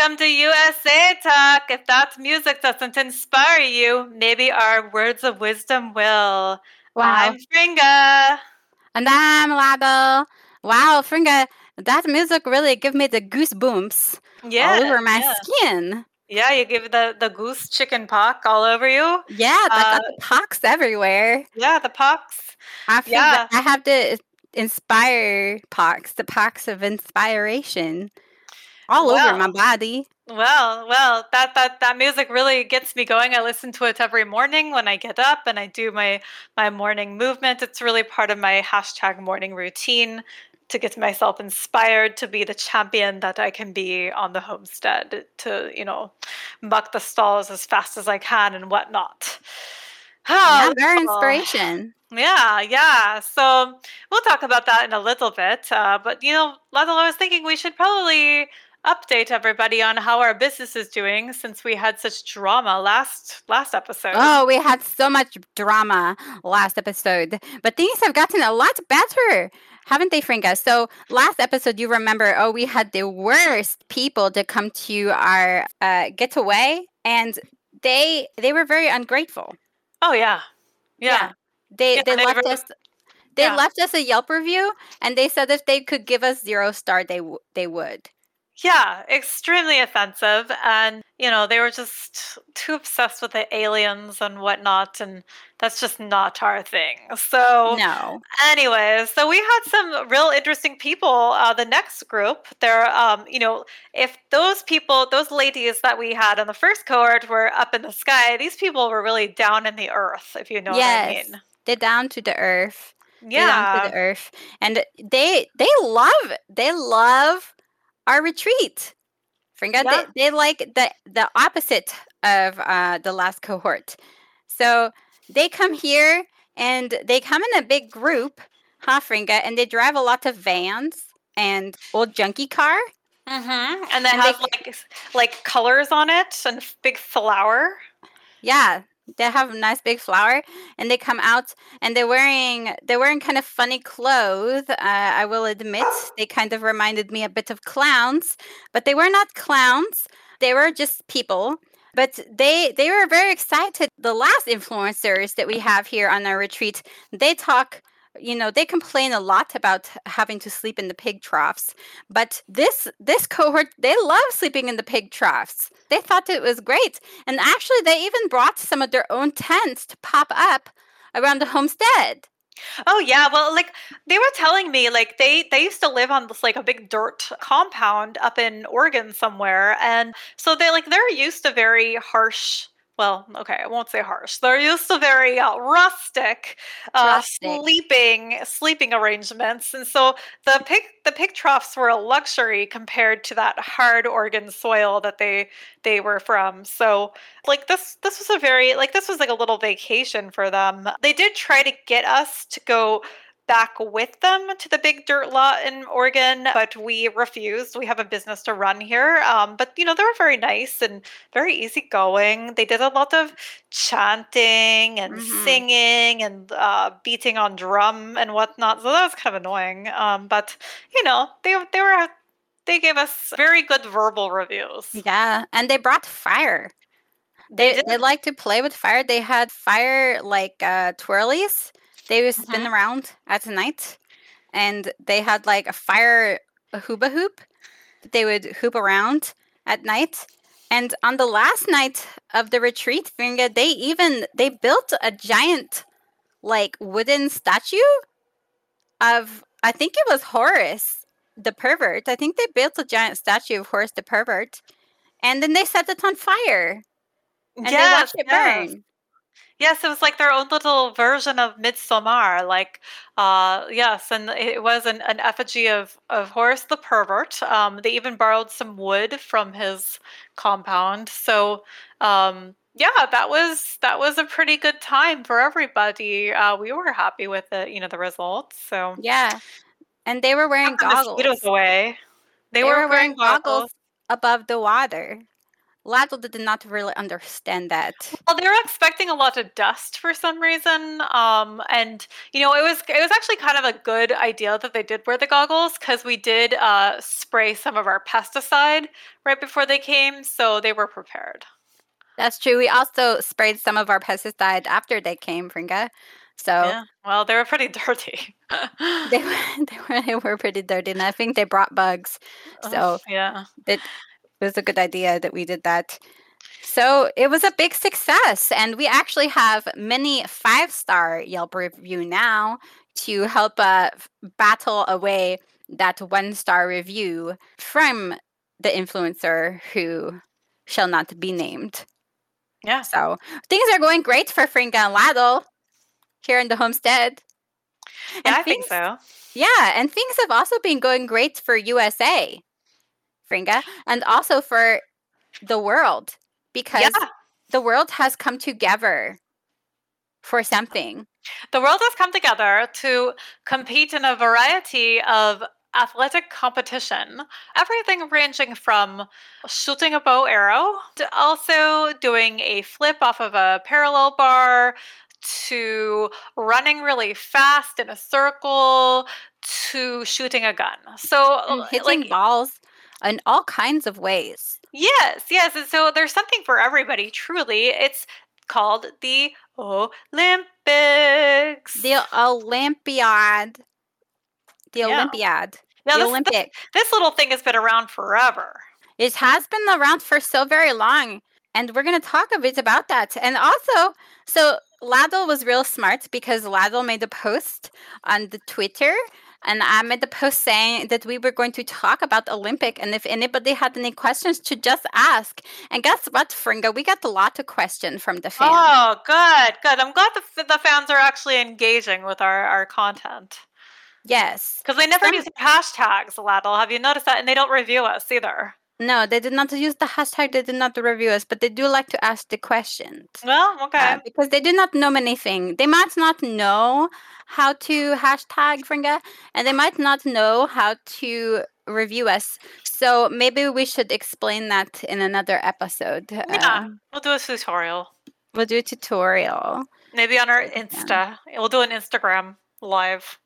Welcome to USA Talk. If that music doesn't inspire you, maybe our words of wisdom will. Wow. I'm Fringa. And I'm Lago. Wow, Fringa, that music really give me the goosebumps Yeah. all over my yeah. skin. Yeah, you give the, the goose chicken pox all over you. Yeah, I Uh, got the pox everywhere. Yeah, the pox. I feel yeah. I have to inspire pox, the pox of inspiration, all over my body. Well, well, that, that that music really gets me going. I listen to it every morning when I get up and I do my my morning movement. It's really part of my hashtag morning routine to get myself inspired to be the champion that I can be on the homestead, to, you know, muck the stalls as fast as I can and whatnot. Oh, very well, inspiration. yeah, yeah. So we'll talk about that in a little bit. Uh, but you know, Lazel, I was thinking we should probably update everybody on how our business is doing since we had such drama last last episode. Oh, we had so much drama last episode, but things have gotten a lot better, haven't they, Fringa? So last episode, you remember? Oh, we had the worst people to come to our uh, getaway, and they they were very ungrateful. Oh yeah, yeah, they Yeah, they they left us. They yeah. left us a Yelp review, and they said if they could give us zero star, they w- they would. Yeah. Extremely offensive, and you know they were just too obsessed with the aliens and whatnot, and that's just not our thing. So No. Anyways, so we had some real interesting people. Uh, the next group, they're, um, you know, if those people, those ladies that we had on the first cohort were up in the sky, these people were really down in the earth, if you know what I mean. They're down to the earth. They're down to Yeah. the earth, and they they love they love our retreat. Fringa, Yeah. they, they like the the opposite of uh, the last cohort. So they come here and they come in a big group, huh, Fringa? And they drive a lot of vans and old junkie car. Mm-hmm. And they And they have like like colors on it and big flower. Yeah, they have a nice big flower, and they come out and they're wearing they're wearing kind of funny clothes. Uh, I will admit they kind of reminded me a bit of clowns, but they were not clowns. They were just people. But they they were very excited. The last influencers that we have here on our retreat, they talk. You know, they complain a lot about having to sleep in the pig troughs. But this this cohort, they love sleeping in the pig troughs. They thought it was great. And actually, they even brought some of their own tents to pop up around the homestead. Oh yeah, well like they were telling me like they they used to live on this like a big dirt compound up in Oregon somewhere and so they like they're used to very harsh well, okay, I won't say harsh. They're used to very uh, rustic, uh, Rustic. sleeping sleeping arrangements, and so the pig the pig troughs were a luxury compared to that hard Oregon soil that they they were from. So like this this was a very like this was like a little vacation for them they did try to get us to go back with them to the big dirt lot in oregon but we refused we have a business to run here um, but you know they were very nice and very easygoing they did a lot of chanting and Mhm. singing and uh, beating on drum and whatnot so that was kind of annoying um, but you know they, they were they gave us very good verbal reviews Yeah, and they brought fire. They They they like to play with fire. They had fire like uh, twirlies. They would spin mm-hmm. around at night, and they had like a fire a hooba hoop. that They would hoop around at night. And on the last night of the retreat, Finga, they even they built a giant like wooden statue of I think it was Horace the pervert. I think they built a giant statue of Horace the pervert, and then they set it on fire and they watched it yes. burn. Yes, it was like their own little version of Midsommar. Like, uh, yes, and it was an, an effigy of, of Horace the pervert. Um, they even borrowed some wood from his compound. So, um, yeah, that was that was a pretty good time for everybody. Uh, we were happy with it, you know, the results. So, Yeah, and they were wearing the mosquitoes goggles. away. They, They were, were wearing goggles. goggles above the water. Ladle did not really understand that. Well, they were expecting a lot of dust for some reason, um, and you know, it was it was actually kind of a good idea that they did wear the goggles because we did uh, spray some of our pesticide right before they came, so they were prepared. That's true. We also sprayed some of our pesticide after they came, Fringa. So Yeah. Well, they were pretty dirty. they were, they were they were pretty dirty, and I think they brought bugs. So yeah. it was a good idea that we did that. So it was a big success, and we actually have many five star Yelp review now to help uh, battle away that one star review from the influencer who shall not be named. Yeah. So things are going great for Fringa and Ladle here in the homestead. Yeah, And I think so. Yeah, and things have also been going great for USA, Fringa, and also for the world because Yeah. the world has come together for something. The world has come together to compete in a variety of athletic competition. Everything ranging from shooting a bow arrow to also doing a flip off of a parallel bar to running really fast in a circle to shooting a gun. So, and hitting like, balls in all kinds of ways. Yes, yes. And so there's something for everybody, truly. It's called the Olympics. The Olympiad. The Yeah. Olympiad. Now, the this, Olympic. this little thing has been around forever. It has been around for so very long, and we're going to talk a bit about that. And also, so Ladle was real smart because Ladle made a post on the Twitter, and I made the post saying that we were going to talk about Olympic, and if anybody had any questions, to just ask. And guess what, Fringa? We got a lot of questions from the fans. Oh, good, good. I'm glad the, the fans are actually engaging with our, our content. Yes. Because they never Some- use hashtags, Laddle. Have you noticed that? And they don't review us either. No, they did not use the hashtag. They did not review us, but they do like to ask the questions. Well, okay. uh, because they do not know anything. They might not know how to hashtag Fringa, and they might not know how to review us. So maybe we should explain that in another episode. yeah, Uh, we'll do a tutorial. we'll do a tutorial. Maybe on our Yeah. Insta. We'll do an Instagram live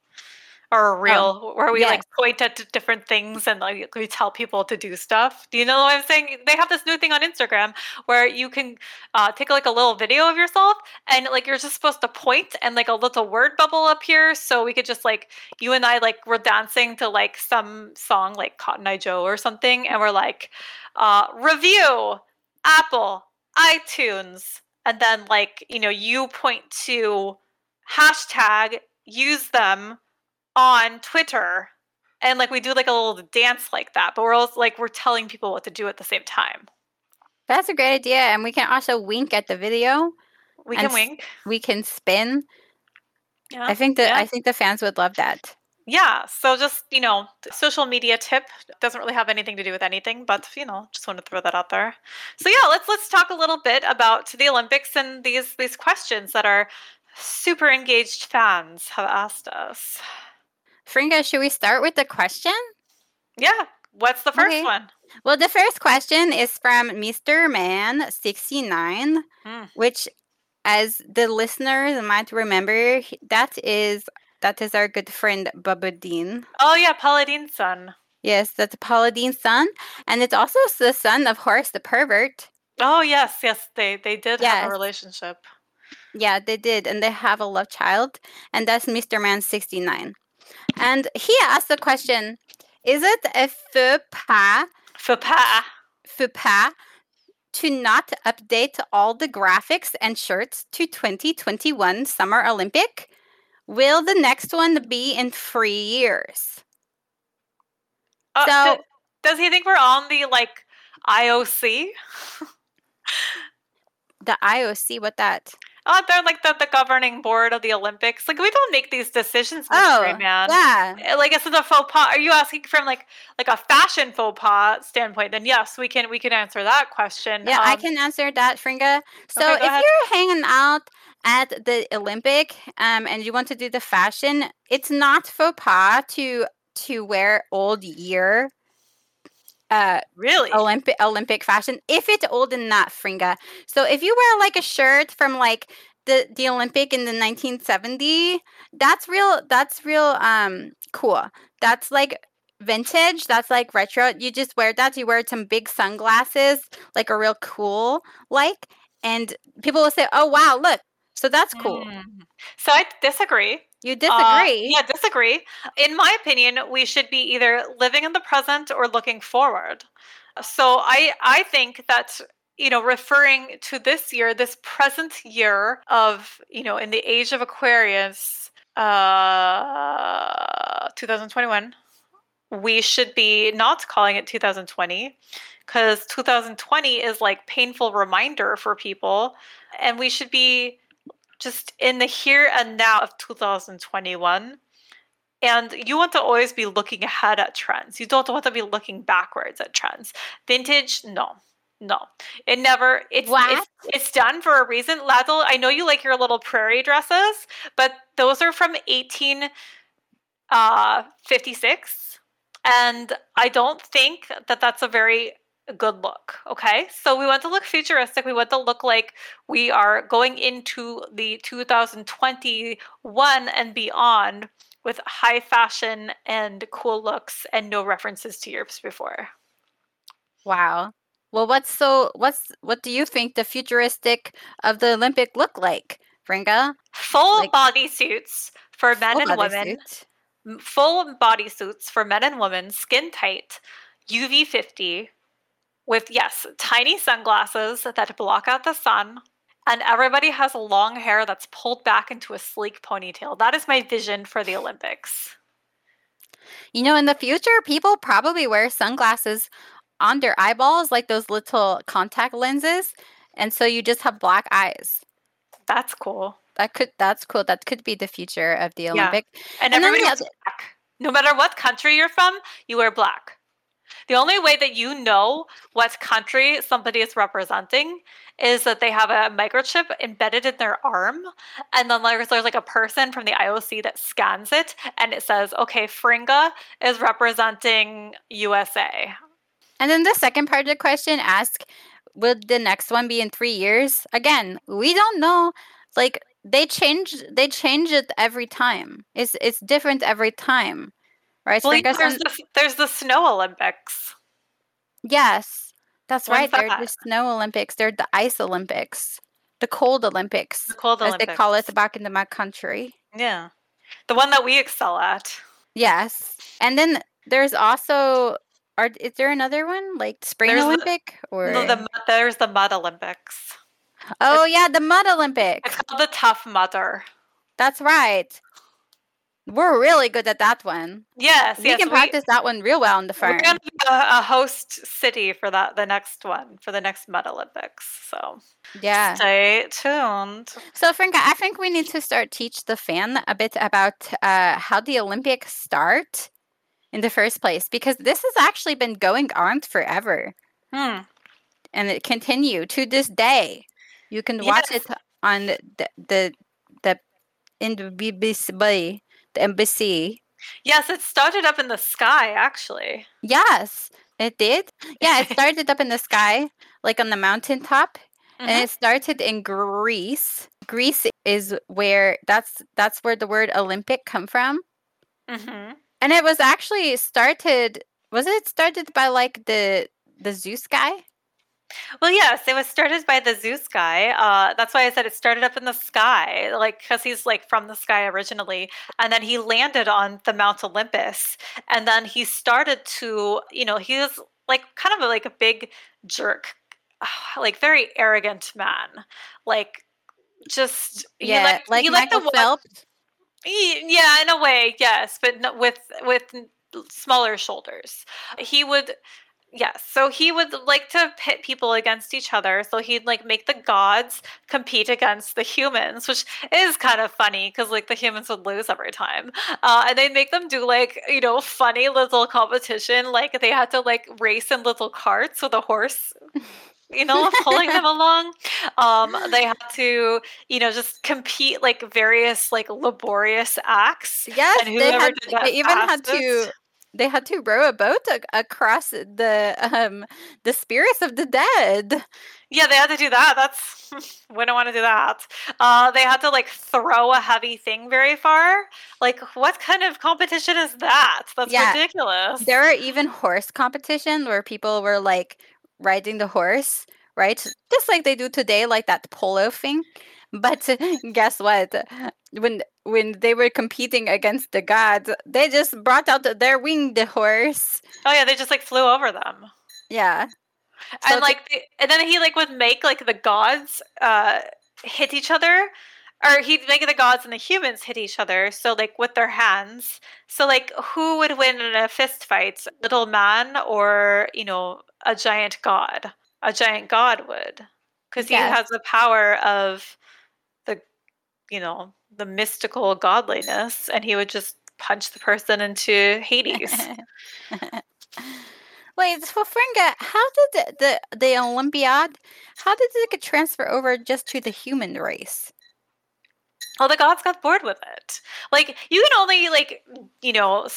or real reel where we like point at different things and like we tell people to do stuff. Do you know what I'm saying? They have this new thing on Instagram where you can uh, take like a little video of yourself and like you're just supposed to point and like a little word bubble appears. So we could just like you and I like we're dancing to like some song like Cotton Eye Joe or something, and we're like uh, review Apple iTunes, and then like you know you point to hashtag use them on Twitter. And like we do like a little dance like that, but we're also like we're telling people what to do at the same time. That's a great idea, and we can also wink at the video. We can wink. We can spin. Yeah. I think that yeah. I think the fans would love that. Yeah, so just, you know, social media tip doesn't really have anything to do with anything, but you know, just want to throw that out there. So yeah, let's let's talk a little bit about the Olympics and these these questions that our super engaged fans have asked us. Fringa, should we start with the question? Yeah, what's the first Okay. one? Well, the first question is from Mr. Man69, Mm. which, as the listeners might remember, that is that is our good friend Babuddin. Oh yeah, Paladine's son. Yes, that's Pauline's son, and it's also the son of Horace the pervert. Oh yes, yes, they they did have Yes. a relationship. Yeah, they did, and they have a love child, and that's Mr. Man69. And he asked the question: Is it a faux pas Faux pas. faux pas to not update all the graphics and shirts to 2021 Summer Olympic? Will the next one be in three years? Uh, So- does he think we're on the like IOC? The IOC, what that? Oh, they're like the, the governing board of the Olympics. Like we don't make these decisions, Oh, man. yeah. Uh, Like is a faux pas. Are you asking from like like a fashion faux pas standpoint? Then yes, we can we can answer that question. Yeah, I Um, can answer that, Fringa. So okay, if ahead. you're hanging out at the Olympic um, and you want to do the fashion, it's not faux pas to to wear old year uh Really? Olympic Olympic fashion if it's old enough, Fringa. So if you wear like a shirt from like the the Olympic in the 1970, that's real that's real um cool. That's like vintage, that's like retro. You just wear that, you wear some big sunglasses, like a real cool like and people will say, "Oh wow, look." So that's cool. Mm. So I disagree. You Uh, disagree? yeah, disagree. In my opinion, we should be either living in the present or looking forward. So I I think that you know referring to this year, this present year of you know in the age of Aquarius, uh, 2021, we should be not calling it 2020 because 2020 is like painful reminder for people and we should be just in the here and now of 2021 and you want to always be looking ahead at trends. You don't want to be looking backwards at trends. Vintage? No. No. It never it's it's, it's done for a reason. Laddle i know you like your little prairie dresses but those are from 1856, uh and i don't think that that's a very good look okay so we want to look futuristic we want to look like we are going into the 2021 and beyond with high fashion and cool looks and no references to years before Wow. Well, what's so what's what do you think the futuristic of the Olympic look like, Fringa? full Like- bodysuits for men and women m- full bodysuits for men and women, skin tight, UV 50, with, yes, tiny sunglasses that block out the sun. And everybody has long hair that's pulled back into a sleek ponytail. That is my vision for the Olympics. You know, in the future, people probably wear sunglasses on their eyeballs, like those little contact lenses, and so you just have black eyes. That's cool. That could that's cool. That could be the future of the Yeah. Olympic. And, And everybody wears black. No matter what country you're from, you wear black. The only way that you know what country somebody is representing is that they have a microchip embedded in their arm, and then there's, there's like a person from the IOC that scans it, and it says, "Okay, Fringa is representing USA." And then the second part of the question ask, will the next one be in three years? Again, we don't know. Like they change they change it every time. It's it's different every time. Right? Well, Fringa, there's the, there's the Snow Olympics. yes. That's When's right. They're the snow Olympics. They're the ice Olympics. The cold Olympics. The cold as Olympics. they call it back in the my country. Yeah, the one that we excel at. Yes. And then there's also are is there another one? Like spring There's the- Olympic or No, the, there's the Mud Olympics. Oh yeah, the mud Olympics. It's called the Tough Mudder. That's right. We're really good at that one. Yes, We yes. can practice that one real well in the We're going to be a, a host city for that the next one for the next Mud Olympics. So Yeah. stay tuned. So, Franca, I think we need to start teach the fan a bit about uh, how the Olympics start in the first place, because this has actually been going on forever, Hmm. and it continue to this day. You can watch Yes. it on the the the in the BBC, the embassy. Yes, it started up in the sky. Actually, Yes, it did. Yeah, it started up in the sky, like on the mountaintop, Mhm. and it started in Greece. Greece is where that's that's where the word Olympic come from, hmm and it was actually started. Was it started by like the the Zeus guy? Well, yes, it was started by the Zeus guy. Uh, that's why I said it started up in the sky, like because he's like from the sky originally, and then he landed on the Mount Olympus, and then he started to, you know, he was like kind of a, like a big jerk, like very arrogant man, like just he Yeah, liked- like he liked Michael watch- Phelps. Ye- Yeah, in a way, yes, but with with smaller shoulders. He would yes, so he would like to pit people against each other. So he'd like make the gods compete against the humans, which is kind of funny because like the humans would lose every time. Uh, and they'd make them do like, you know, funny little competition. Like they had to like race in little carts with a horse you know, pulling them along. Um, they had to, you know, just compete like various like laborious acts. Yes, and they had. did that They even had to. They had to row a boat a- across the um the spirits of the dead. Yeah, they had to do that. That's we don't want to do that. Uh, they had to like throw a heavy thing very far. Like, what kind of competition is that? That's Yeah. ridiculous. There are even horse competitions where people were like riding the horse, right? Just like they do today, like that polo thing. But guess what? When when they were competing against the gods, they just brought out their winged horse. oh yeah, they just like flew over them. Yeah. And to- like and then he like would make like the gods uh hit each other or he'd make the gods and the humans hit each other so like with their hands so like who would win in a fist fight little man or you know a giant god a giant god would because he Yes. has the power of you know the mystical godliness and he would just punch the person into hades Wait, so Fringa, how did the, the the Olympiad? How did it get transferred over just to the human race? Oh, the gods got bored with it. Like you can only like you know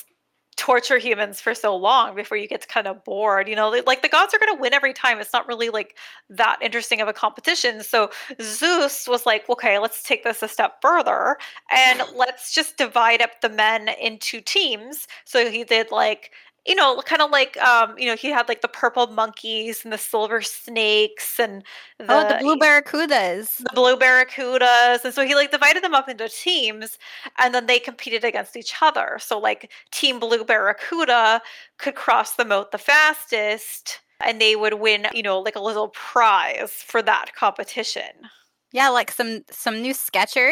torture humans for so long before you get kind of bored. You know, like the gods are going to win every time. It's not really like that interesting of a competition. So Zeus was like, okay, let's take this a step further and let's just divide up the men into teams. So he did like you know kind of like um you know he had like the purple monkeys and the silver snakes and the, oh, the blue barracudas. the blue barracudas and so he like divided them up into teams and then they competed against each other so like team blue barracuda could cross the moat the fastest and they would win you know like a little prize for that competition Yeah, like some some new sketcher.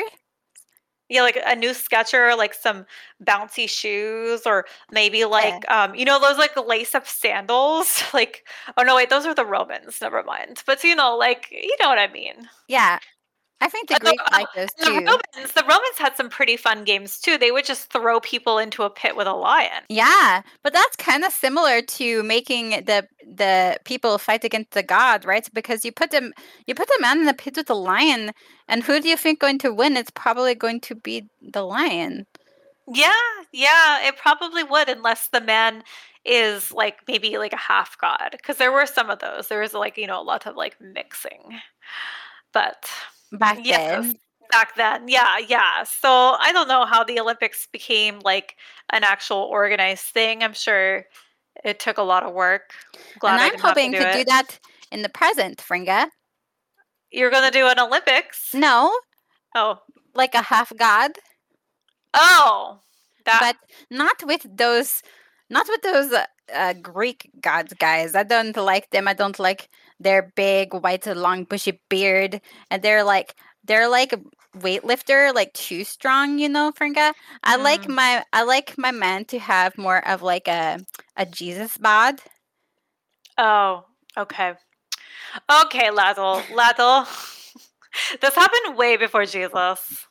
Yeah like a new sketcher like some bouncy shoes or maybe like um you know those like lace up sandals? Like oh no wait those are the romans never mind. But you know like you know what i mean. Yeah, I think the Greeks like those The. Romans, the Romans had some pretty fun games too. They would just throw people into a pit with a lion. Yeah, but that's kind of similar to making the the people fight against the god, right? Because you put them you put the man in the pit with the lion, and who do you think going to win? It's probably going to be the lion. Yeah, yeah, it probably would unless the man is like maybe like a half god because there were some of those. There was like, you know, a lot of like mixing. But Back Yes. then, back then, yeah, yeah. So I don't know how the Olympics became like an actual organized thing. I'm sure it took a lot of work. Glad and I'm hoping to to do do it. that in the present, Fringa. You're gonna do an Olympics? No, Oh, like a half god, oh, that but not with those, not with those uh, uh, Greek gods, guys. I don't like them. I don't like their big white, long, bushy beard, and they're like they're like weightlifter, like too strong. You know, Fringa. I like Mm. my I like my man to have more of like a a Jesus bod. Oh, okay. Okay, Laddle. Laddle. this happened way before Jesus.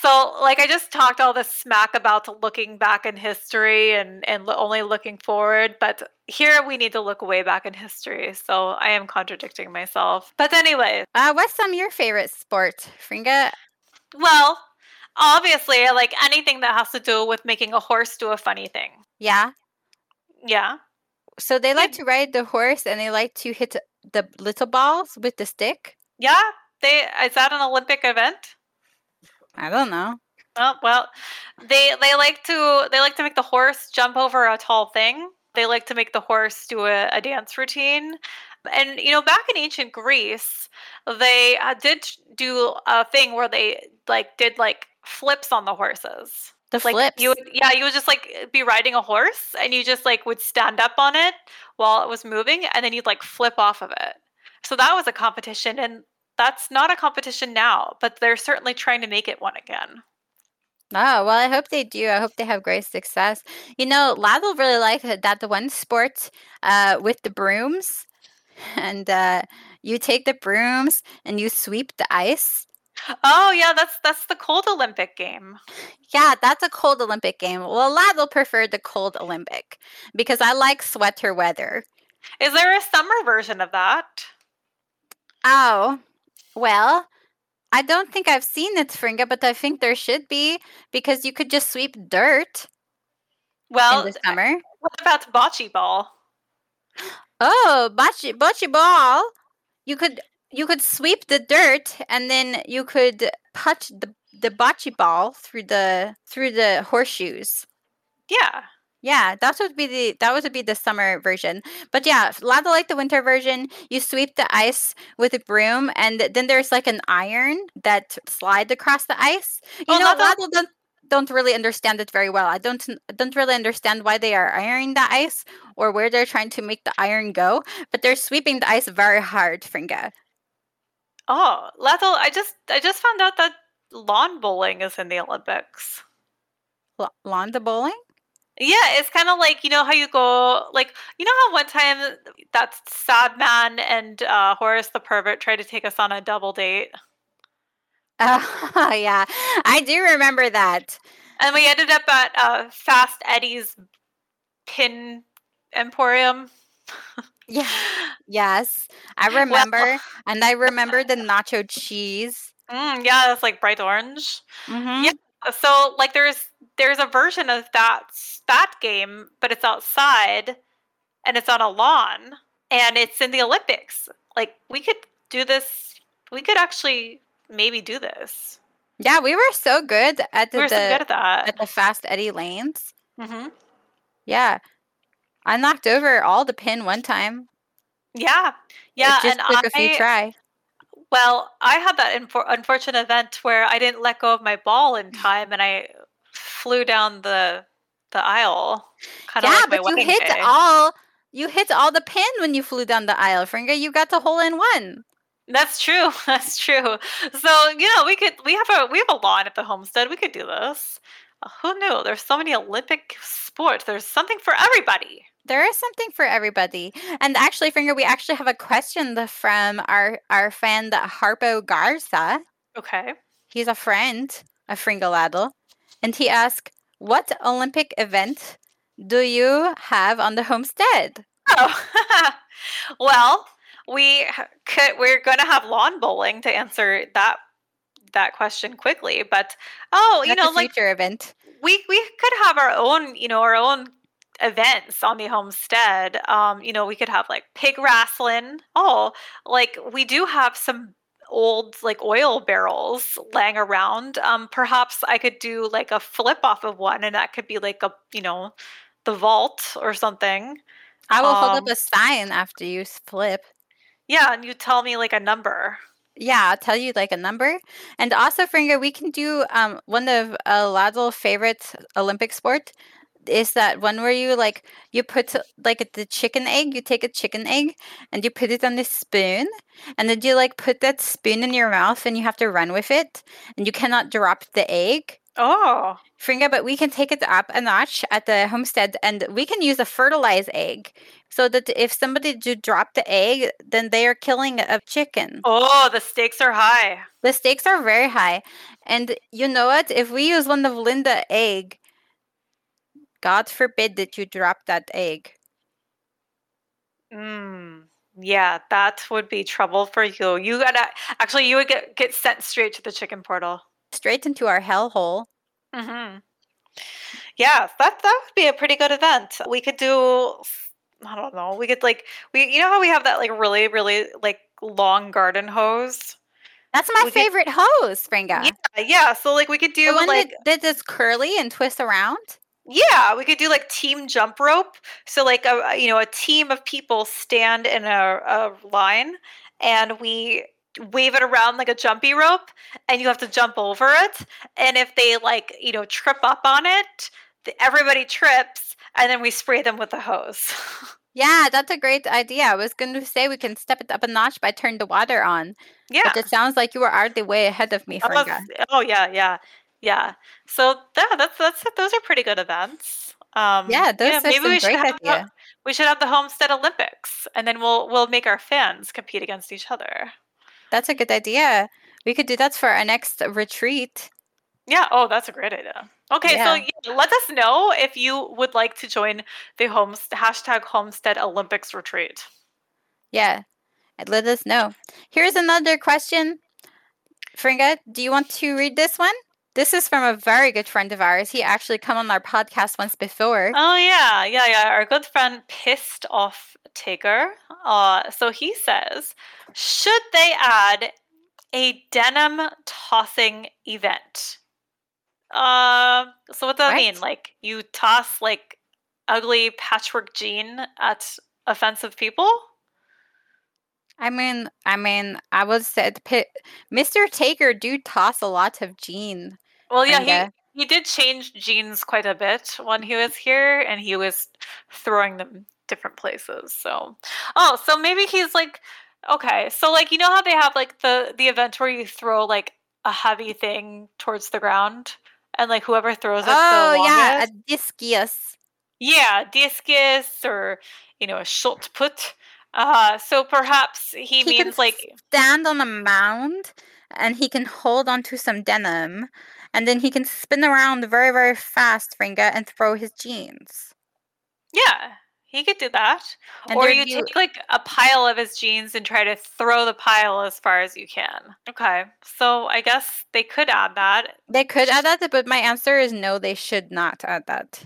So, like, I just talked all this smack about looking back in history and, and only looking forward, but here we need to look way back in history. So, I am contradicting myself. But anyway, Uh, what's some of your favorite sport, Fringa? well, obviously, I like anything that has to do with making a horse do a funny thing. Yeah. Yeah. So they like to ride the horse and they like to hit the little balls with the stick. Yeah. They is that an Olympic event? I don't know. Oh, well, they they like to they like to make the horse jump over a tall thing. They like to make the horse do a, a dance routine. And you know, back in ancient Greece, they uh, did do a thing where they like did like flips on the horses. The Like flips. you would, yeah, you would just like be riding a horse, and you just like would stand up on it while it was moving, and then you'd like flip off of it. So that was a competition, and that's not a competition now, but they're certainly trying to make it one again. Oh, well, I hope they do. I hope they have great success. You know, Ladle really liked that the one sport uh, with the brooms, and uh, you take the brooms and you sweep the ice. Oh yeah, that's that's the cold Olympic game. Yeah, that's a cold Olympic game. Well, Ladle preferred the cold Olympic because I like sweater weather. Is there a summer version of that? Oh, well, I don't think I've seen it, Fringa, but I think there should be because you could just sweep dirt Well, in the summer. what about bocce ball? Oh, bocce bocce ball. You could you could sweep the dirt and then you could punch the the bocce ball through the through the horseshoes. Yeah. Yeah, that would be the that would be the summer version. But yeah, Lado like the winter version. You sweep the ice with a broom, and then there's like an iron that slides across the ice. You Oh, know, Lado don't don't really understand it very well. I don't don't really understand why they are ironing the ice or where they're trying to make the iron go. But they're sweeping the ice very hard, Fringa. Oh, Lathel, I just I just found out that lawn bowling is in the Olympics. L- lawn the bowling. Yeah, it's kind of like you know how you go like you know how one time that sad man and uh, Horace the pervert tried to take us on a double date, Oh yeah, I do remember that. and we ended up at uh, Fast Eddie's Pin Emporium. Yeah. Yes, I Well- remember, and I remember the nacho cheese. Mm, yeah, it's like bright orange. Mhm. Yeah. So like there's there's a version of that that game, but it's outside and it's on a lawn and it's in the Olympics. Like we could do this. We could actually maybe do this. Yeah, we were so good at the, We were so good at that. at the fast Eddie lanes. hmm Yeah, I knocked over all the pin one time. Yeah, yeah. it just and took a few I, try. well, I had that infor- unfortunate event where I didn't let go of my ball in time and I flew down the the aisle. Kind of Yeah, like but you hit day. all. You hit all the pin when you flew down the aisle, Fringa. You got the hole in one. That's true. That's true. So you know, we could we have a we have a lawn at the homestead. We could do this. Uh, who knew? There's so many Olympic sports. There's something for everybody. There is something for everybody. And actually, Finger, we actually have a question from our our friend Harpo Garza. Okay. He's a friend of Fringaladle. And he asked, What Olympic event do you have on the homestead? Oh, well, we could, we're going to have lawn bowling to answer that that question quickly. But oh, you That's know, like future event. we we could have our own you know our own events on the homestead um you know we could have like pig wrestling oh like we do have some old like oil barrels laying around um perhaps i could do like a flip off of one and that could be like a you know the vault or something I will hold up um, a sign after you flip. yeah and you tell me like a number Yeah, I'll tell you like a number. And also, Fringer, we can do um one of uh, Ladle's favorite Olympic sport is that one where you like you put like the chicken egg, you take a chicken egg and you put it on this spoon, and then you like put that spoon in your mouth and you have to run with it, and you cannot drop the egg. oh Fringa, but we can take it up a notch at the homestead and we can use a fertilized egg so that if somebody do drop the egg, then they are killing a chicken. oh the stakes are high The stakes are very high. And you know what? If we use one of Linda egg, God forbid that you drop that egg. Mm, yeah, that would be trouble for you. You gotta actually you would get get sent straight to the chicken portal. Straight into our hellhole. Mm-hmm. Yeah, that that would be a pretty good event. We could do I don't know. We could like we you know how we have that like really really like long garden hose. That's my We could- favorite hose, Fringa. Yeah, yeah. So like we could The do one like that, that is curly and twists around. Yeah, we could do like team jump rope. So like a a- you know a team of people stand in a, a line, and we wave it around like a jumpy rope, and you have to jump over it. And if they like you know trip up on it, the, everybody trips, and then we spray them with the hose. Yeah, that's a great idea. I was going to say we can step it up a notch by turning the water on. yeah. But it sounds like you are already way ahead of me, Oh, oh yeah, yeah, yeah. So yeah, that's that's those are pretty good events. Um, Yeah, those are some should great have the- idea. we should have the Homestead Olympics, and then we'll we'll make our fans compete against each other. That's a good idea. We could do that for our next retreat. Yeah. Oh, that's a great idea. Okay, Yeah. so yeah, let us know if you would like to join the homes hashtag Homestead Olympics retreat. Yeah, let us know. Here's another question. Fringa, do you want to read this one? This is from a very good friend of ours. He actually come on our podcast once before. Oh yeah, yeah, yeah. Our good friend pissed off Tigger. Uh, so he says, should they add a denim tossing event? Uh, so what does that What? mean? Like you toss like ugly patchwork jean at offensive people? I mean, I mean, I was said, Mr. Taker do toss a lot of jean. Well, yeah, Kinda. he he did change jeans quite a bit when he was here, and he was throwing them different places. So, oh, so maybe he's like, okay, so like you know how they have like the the event where you throw like a heavy thing towards the ground, and like whoever throws it Oh the yeah, longest, a discus. yeah, discus or you know a shot put. Uh, so perhaps he, He can means like Stand on a mound, and he can hold onto some denim, and then he can spin around very very fast, Fringa, and throw his jeans. Yeah, he could do that. And or you be- take like a pile of his jeans and try to throw the pile as far as you can. Okay, so I guess they could add that. They could add that, but my answer is no. They should not add that.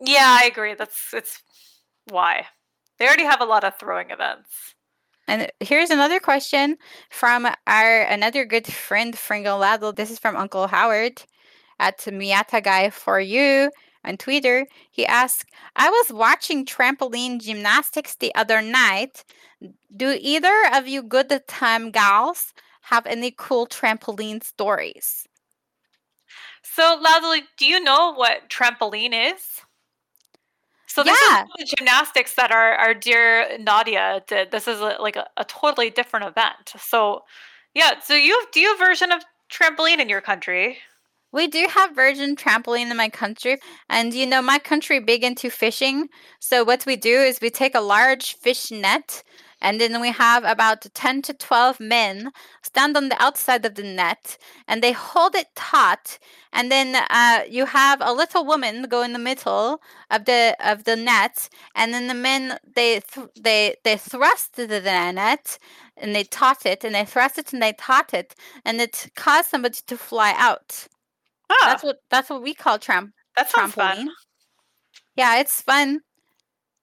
Yeah, I agree. That's it's why they already have a lot of throwing events. And here's another question from our another good friend Fringo Laddle. This is from Uncle Howard at Miyata Guy for you on Twitter. He asked, I was watching trampoline gymnastics the other night. Do either of you good time gals have any cool trampoline stories? So, Ladley, do you know what trampoline is? So this Yeah. is the gymnastics that our, our dear Nadia did. This is a, like a, a totally different event. So, yeah. So you have, do you have version of trampoline in your country? We do have virgin trampoline in my country, and you know my country big into fishing. So what we do is we take a large fish net, and then we have about ten to twelve men stand on the outside of the net, and they hold it taut, and then uh, you have a little woman go in the middle of the of the net, and then the men they th- they they thrust the, the net, and they taut it, and they thrust it, and they taut it, and it caused somebody to fly out. Ah, That's what that's what we call tramp that sounds trampoline. fun. Yeah, it's fun.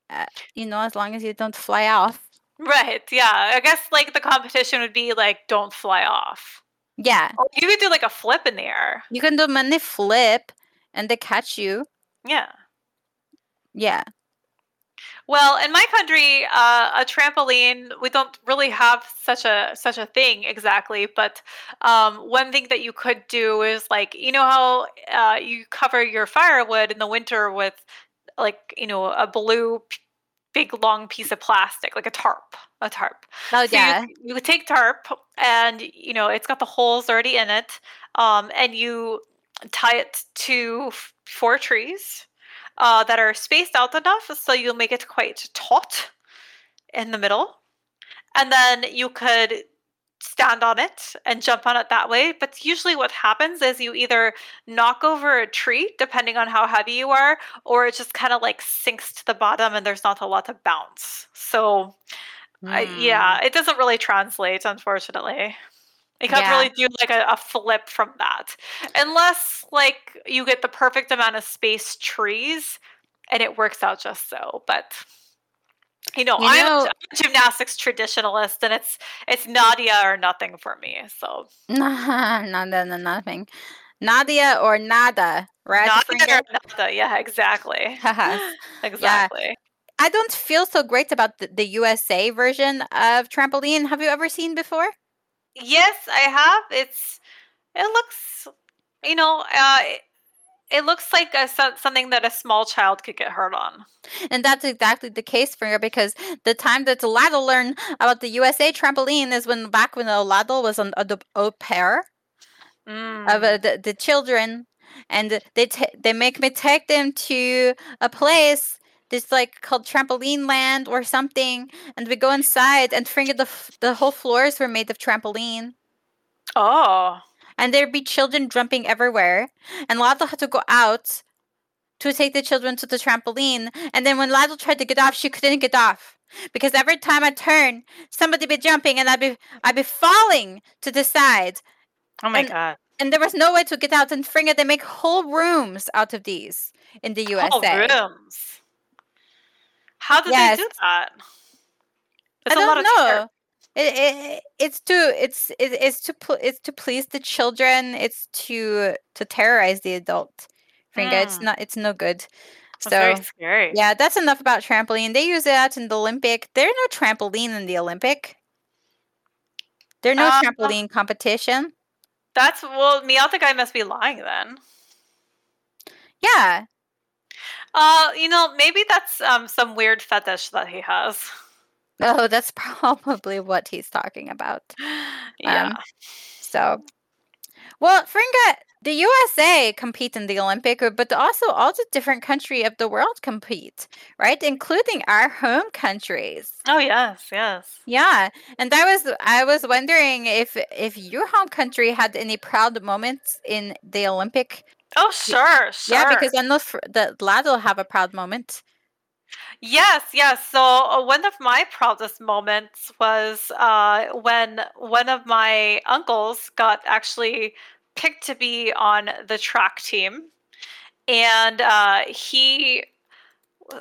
Uh, you know, as long as you don't fly off. Right. Yeah. I guess like the competition would be like don't fly off. Yeah, Or you could do like a flip in the air. you can do many flip, and they catch you. Yeah. Yeah. Well, in my country, uh, a trampoline, we don't really have such a such a thing exactly. But um, one thing that you could do is like you know how uh, you cover your firewood in the winter with like you know a blue big long piece of plastic, like a tarp, a tarp. Oh So yeah. you, you would take tarp and you know it's got the holes already in it, um, and you tie it to f- four trees uh, that are spaced out enough so you'll make it quite taut in the middle, and then you could stand on it and jump on it that way. But usually, what happens is you either knock over a tree, depending on how heavy you are, or it just kind of like sinks to the bottom and there's not a lot of bounce. So I, Mm. yeah, it doesn't really translate, unfortunately. You can't Yeah. really do like a, a flip from that, unless like you get the perfect amount of space trees, and it works out just so. But you know, You I'm, know- a, I'm a gymnastics traditionalist, and it's it's Nadia or nothing for me. So nada, no, nothing. Nadia or nada, right? Nadia or nada, yeah, exactly, exactly. I don't feel so great about the, the USA version of trampoline. Have you ever seen before? Yes, I have. It's it looks, you know, uh, it, it looks like a, something that a small child could get hurt on. And that's exactly the case for her because the time that Laddle learned about the USA trampoline is when back when Laddle was an ad- au pair Mm. of uh, the, the children, and they ta they make me take them to a place this like called trampoline land or something, and we go inside and figure the f- the whole floors were made of trampoline. oh, and there'd be children jumping everywhere. And Lado had to go out to take the children to the trampoline. And then when Lado tried to get off, she couldn't get off. Because every time I turn, somebody'd be jumping and I'd be I'd be falling to the side. oh my And- god. and there was no way to get out. And Fringa, they make whole rooms out of these in the USA. Whole rooms. How did Yes. they do that? I a lot don't know. It, it, it's to it's it, it's to pl- it's to please the children. It's to to terrorize the adult. Fringa, it's Mm. not it's no good. It's So very scary. yeah, that's enough about trampoline. They use that in the Olympic. There's no trampoline in the Olympic. There's no Uh, trampoline competition. That's well, Meowth guy must be lying then. Yeah, Uh, you know, maybe that's um some weird fetish that he has. Oh, that's probably what he's talking about. yeah. Um, So, well, Fringa, the USA compete in the Olympic, uh, but also all the different country of the world compete, right? Including our home countries. oh yes, yes. Yeah, and I was I was wondering if if your home country had any proud moments in the Olympic. Oh sure, sure. Yeah, because I know Lad will have a proud moment. Yes, yes. So uh, one of my proudest moments was uh, when one of my uncles got actually picked to be on the track team, and uh, he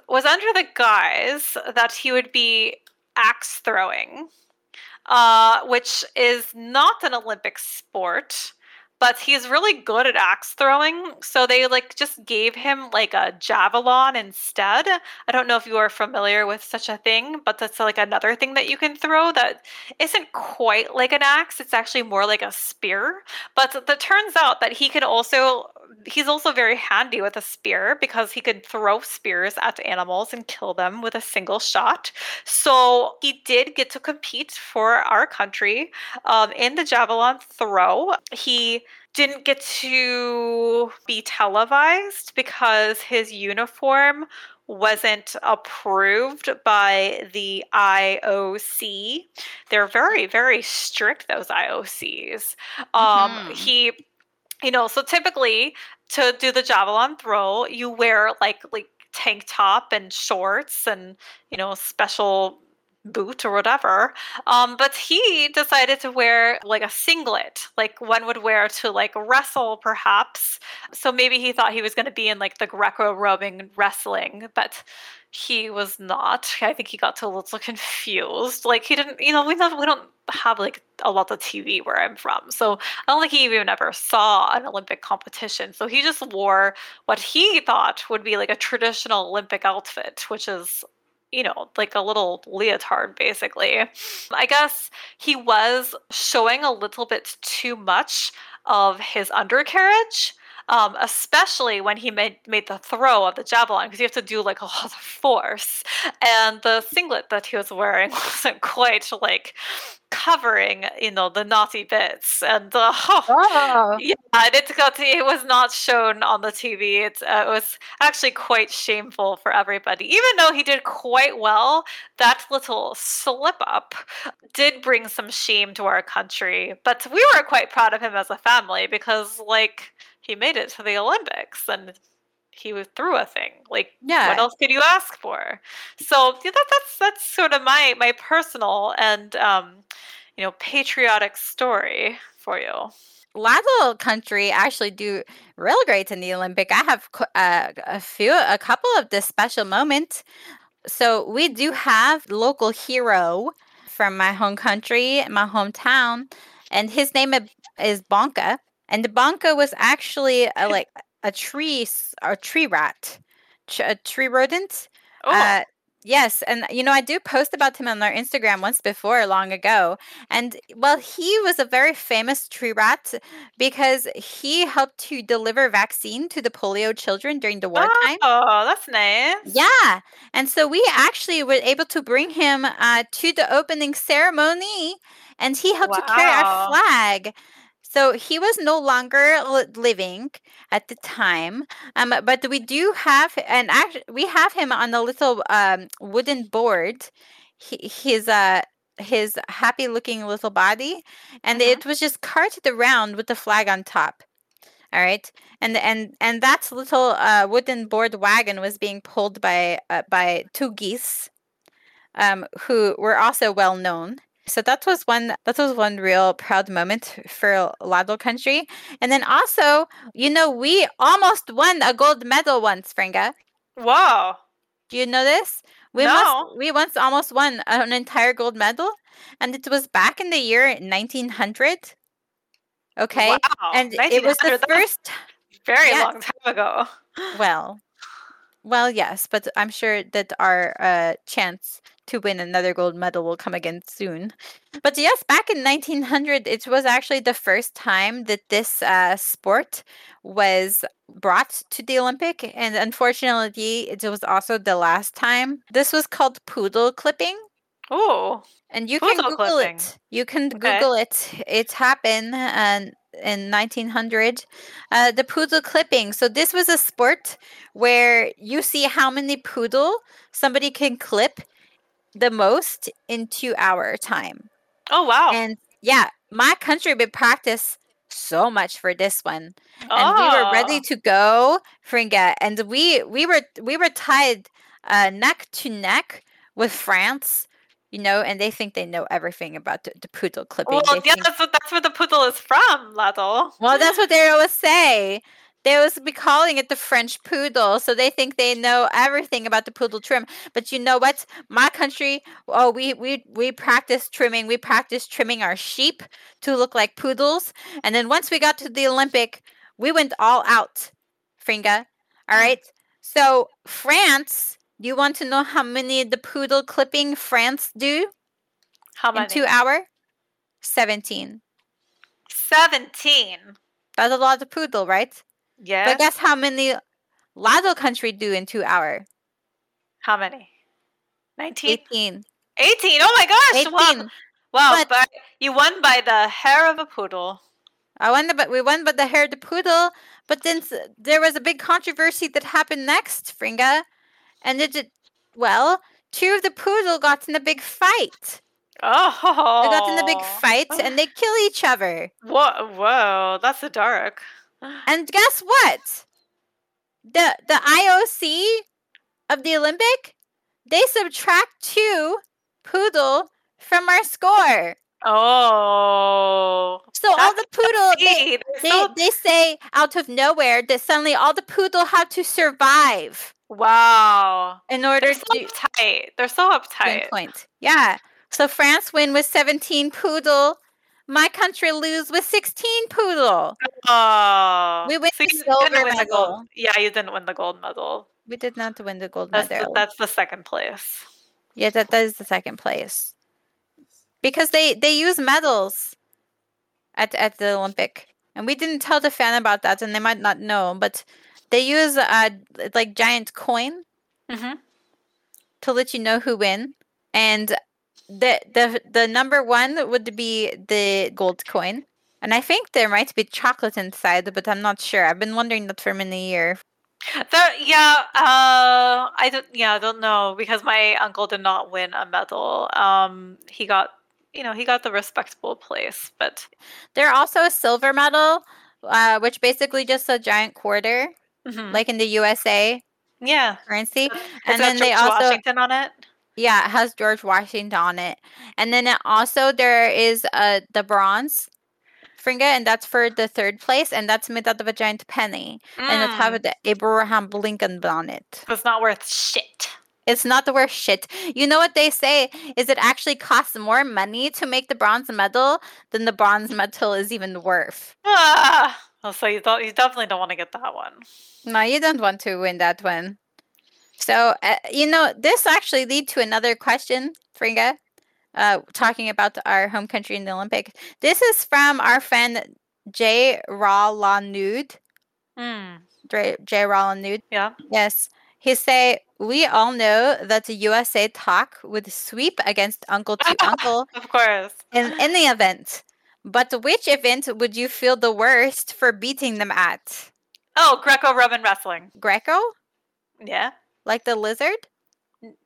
was under the guise that he would be axe throwing, uh, which is not an Olympic sport. But he's really good at axe throwing, so they like just gave him like a javelin instead. I don't know if you are familiar with such a thing, but that's like another thing that you can throw that isn't quite like an axe. It's actually more like a spear. But it turns out that he can also he's also very handy with a spear because he could throw spears at animals and kill them with a single shot. So he did get to compete for our country um, in the javelin throw. He didn't get to be televised because his uniform wasn't approved by the IOC. They're very, very strict, those IOCs. Um, Mhm. He, you know, so typically to do the javelin throw, you wear like like tank top and shorts and you know special boot or whatever. Um, but he decided to wear like a singlet, like one would wear to like wrestle, perhaps. So maybe he thought he was going to be in like the Greco-Roman wrestling, but he was not. I think he got a little confused. Like he didn't, you know, we don't we don't have like a lot of TV where I'm from, so I don't think he even ever saw an Olympic competition. So he just wore what he thought would be like a traditional Olympic outfit, which is you know, like a little leotard, basically. I guess he was showing a little bit too much of his undercarriage, um, especially when he made, made the throw of the javelin, because you have to do like a lot of force. And the singlet that he was wearing wasn't quite like covering, you know, the naughty bits. And uh, Oh, yeah, and it got it was not shown on the TV. It's uh, it was actually quite shameful for everybody. Even though he did quite well, that little slip up did bring some shame to our country. But we were quite proud of him as a family because, like, he made it to the Olympics and he was through a thing. Like, yeah. what else could you ask for? So yeah, that, that's that's sort of my my personal and um, you know patriotic story for you. Lateral country actually do real great in the Olympic. I have uh, a few, a couple of the special moments. So we do have local hero from my home country, my hometown, and his name is Bonka. And the Bonka was actually a, like a tree, a tree rat, a tree rodent. Oh, Uh, yes, and you know I do post about him on our Instagram once before, long ago. And well, he was a very famous tree rat because he helped to deliver vaccine to the polio children during the wartime. oh, that's nice. Yeah, and so we actually were able to bring him uh, to the opening ceremony, and he helped to carry our flag. So he was no longer living at the time, um, but we do have, and actually we have him on a little um, wooden board. He, his uh, his happy-looking little body, and Mhm. it was just carted around with the flag on top. All right, and and and that little uh, wooden board wagon was being pulled by uh, by two geese, um, who were also well known. So that was one that was one real proud moment for Ladle country. And then also, you know, we almost won a gold medal once, Fringa. Wow. Do you know this? We No. must we once almost won an entire gold medal and it was back in the year 1900. Okay? Wow. And it was the first very yeah. long time ago. well well yes but i'm sure that our uh, chance to win another gold medal will come again soon but yes back in 1900 it was actually the first time that this uh, sport was brought to the olympic and unfortunately it was also the last time this was called poodle clipping Oh. and you can Google clipping. it. You can Okay. Google it. It happened uh, in 1900. Uh, the poodle clipping. So this was a sport where you see how many poodle somebody can clip the most in two hour time. Oh wow. And yeah, my country would practice so much for this one and we were ready Oh. to go fringa and we we were we were tied uh, neck to neck with france you know and they think they know everything about the, the poodle clipping Well, They yeah, think- that's what that's where the poodle is from, Ladle. well that's what they always say they always be calling it the french poodle so they think they know everything about the poodle trim. But you know what? My country oh we we we practice trimming. We practice trimming our sheep to look like poodles. And then once we got to the olympic we went all out fringa. All Mm. so france do you want to know how many the poodle clipping france do? How in two hour? 17 Seventeen. that's a lot of poodle right Yes. but guess how many lado country do in two hour How many? Nineteen. 18 18. Oh my gosh! 18 Wow. Wow. But- But you won by the hair of a poodle. I won, the, but we won, by the hair of the poodle. But then there was a big controversy that happened next, Fringa, and it did well. Two of the poodle got in a big fight. Oh. They got in a big oh. fight, and they kill each other. Whoa! Whoa! That's so dark. And guess what? The the IOC of the Olympic, they subtract two poodle from our score. Oh. So all the poodle they, they, they say out of nowhere that suddenly all the poodle have to survive wow. in order They're so to uptight. They're so uptight. point. Yeah. So France win with 17 poodle. My country lose with 16 poodle. Oh. We win So the silver win the gold. medal. Yeah, you didn't win the gold medal. We did not win the gold That's the, medal. that's the second place. yeah, that, that is the second place. Because they they use medals at at the Olympic. And we didn't tell the fan about that and they might not know, but they use a like giant coin Mm-hmm. to let you know who win and the the the number one would be the gold coin and i think there might be chocolate inside but i'm not sure i've been wondering that for many years There, yeah, uh, I don't. Yeah, I don't know because my uncle did not win a medal. Um, he got, you know, he got the respectable place, but there's also a silver medal uh, which basically just a giant quarter Mhm. like in the usa yeah, currency It's and then they George also Washington on it. Yeah it has george washington on it and then it also there is uh the bronze fringa and that's for the third place and that's made out of a giant penny and it have Mm, the Abraham Lincoln on it. it's not worth shit. It's not worth shit. You know what they say is it actually costs more money to make the bronze medal than the bronze medal is even worth. Ah, so you don't. You definitely don't want to get that one. No, you don't want to win that one. So uh, you know this actually lead to another question, Fringa. Uh, talking about our home country in the Olympic. This is from our friend Jay Rawlanud. Hmm. Dre- Jay Rawlanud. Yeah. Yes. He say, we all know that the USA talk would sweep against Uncle to Uncle Of course. in any event. But which event would you feel the worst for beating them at? Oh, Greco-Roman wrestling. Greco? Yeah. Like the lizard?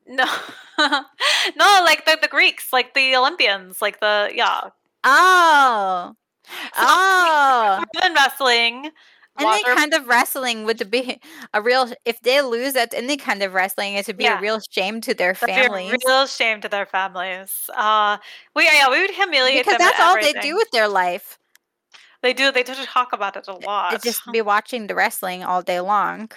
No. no, like the, the Greeks, like the Olympians, like the yeah. Oh. So, Oh. Wrestling. any water. kind of wrestling would be a real. If they lose at any kind of wrestling, it would be Yeah. a real shame to their That'd families. a real shame to their families. Uh, we yeah, we would humiliate Because that's at all they do with their life. They do. They do talk about it a lot. It's just be watching the wrestling all day long.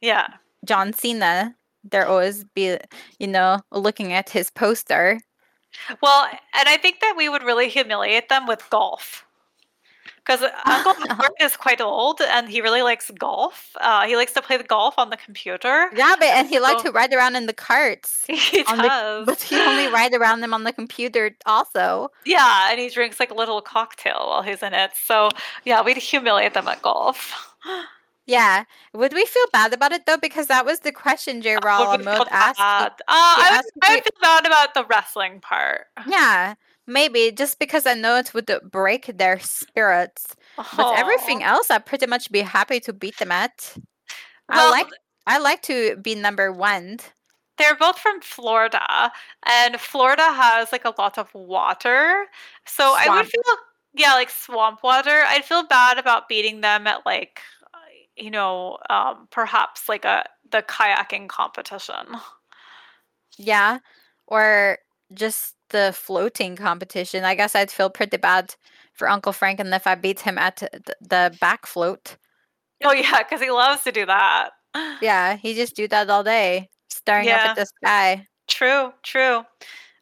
yeah. John Cena, they're always be, you know, looking at his poster. Well, and I think that we would really humiliate them with golf. Because Uncle Howard is quite old and he really likes golf. Uh, he likes to play the golf on the computer. Yeah, but and he likes to ride around in the carts. He On the- does. But he only ride around them on the computer also. yeah, and he drinks like a little cocktail while he's in it. So, yeah, we'd humiliate them at golf. Yeah. Would we feel bad about it though? Because that was the question J. Would Raul we feel Ahmed asked. Uh, I if I feel bad about the wrestling part. Yeah, maybe just because I know it would break their spirits. But everything else, I'd pretty much be happy to beat them at. I like I like to be number one. they're both from Florida, and Florida has like a lot of water. So I would feel, yeah, like swamp water. I'd feel bad about beating them at like, you know, um, perhaps like a the kayaking competition. Yeah, or just the floating competition. I guess I'd feel pretty bad for Uncle Franken if I beat him at the back float. Oh yeah, because he loves to do that. Yeah, he just do that all day, staring up at the sky. True, true.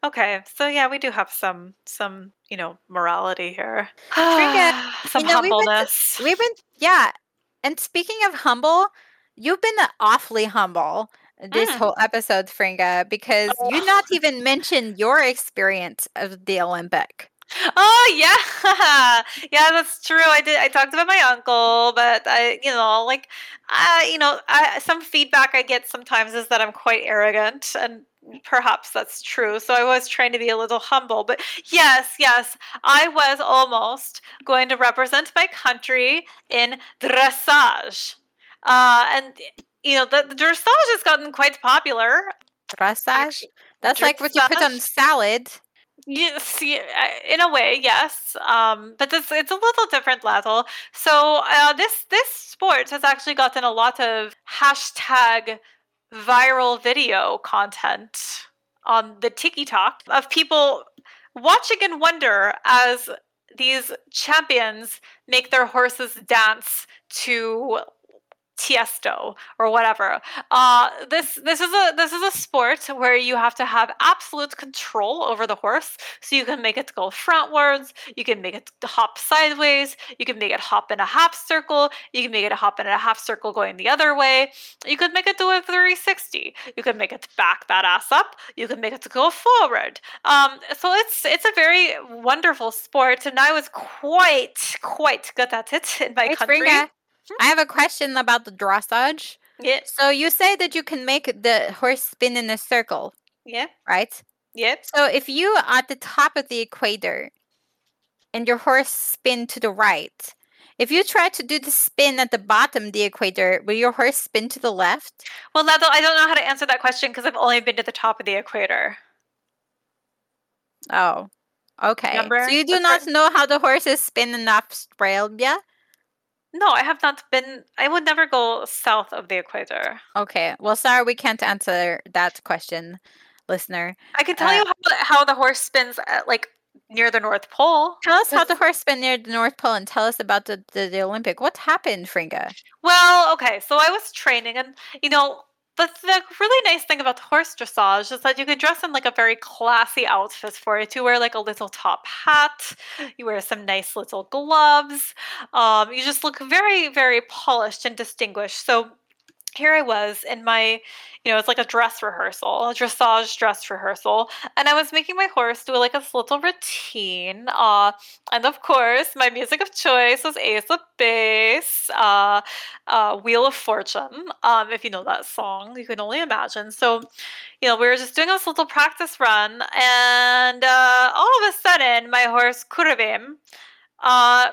Okay, so yeah, we do have some some you know morality here. Some you know, we've been humbleness. We've been yeah. And speaking of humble, you've been awfully humble this Mm. whole episode, Fringa, because you Oh. not even mentioned your experience of the Olympic. Oh yeah, yeah, that's true. I did. I talked about my uncle, but I, you know, like, I, you know, I, some feedback I get sometimes is that I'm quite arrogant, and perhaps that's true. So I was trying to be a little humble, but yes, yes, I was almost going to represent my country in dressage, uh, and you know, the, the dressage has gotten quite popular. Dressage? That's like what you put on salad. Yes, uh, in a way, yes. Um, but it's it's a little different level. So uh, this this sport has actually gotten a lot of hashtag viral video content on the TikTok of people watching in wonder as these champions make their horses dance to Tiesto or whatever. Uh, this this is a this is a sport where you have to have absolute control over the horse. So you can make it go frontwards, you can make it hop sideways, you can make it hop in a half circle, you can make it hop in a half circle going the other way. You could make it do a 360. You can make it back that ass up. You can make it go forward. Um, so it's it's a very wonderful sport, and I was quite quite good at it in my Hey, country. I have a question about the dressage. Yeah, So you say that you can make the horse spin in a circle, yeah, right? yeah. So if you are at the top of the equator and your horse spin to the right, if you try to do the spin at the bottom of the equator, will your horse spin to the left? Well, Nado, I don't know how to answer that question because I've only been to the top of the equator. Oh, okay. Remember? So you do The not fir- know how the horses spin in Australia? No, I have not been. I would never go south of the equator. Okay. Well, sorry, we can't answer that question, listener. I can tell Uh, you how, how the horse spins at, like near the North Pole. Tell us how the horse spin near the North Pole and tell us about the, the, the Olympic. What happened, Fringa? Well, okay, so I was training, and you know, the, the really nice thing about horse dressage is that you can dress in like a very classy outfit for it. You wear like a little top hat, you wear some nice little gloves. Um, you just look very, very polished and distinguished. So here I was in my, you know, it's like a dress rehearsal, a dressage dress rehearsal, and I was making my horse do like a little routine. Uh, and of course, my music of choice was Ace of Base, uh, uh, Wheel of Fortune. Um, if you know that song, you can only imagine. So, you know, we were just doing this little practice run, and uh, all of a sudden, my horse Kurabim uh,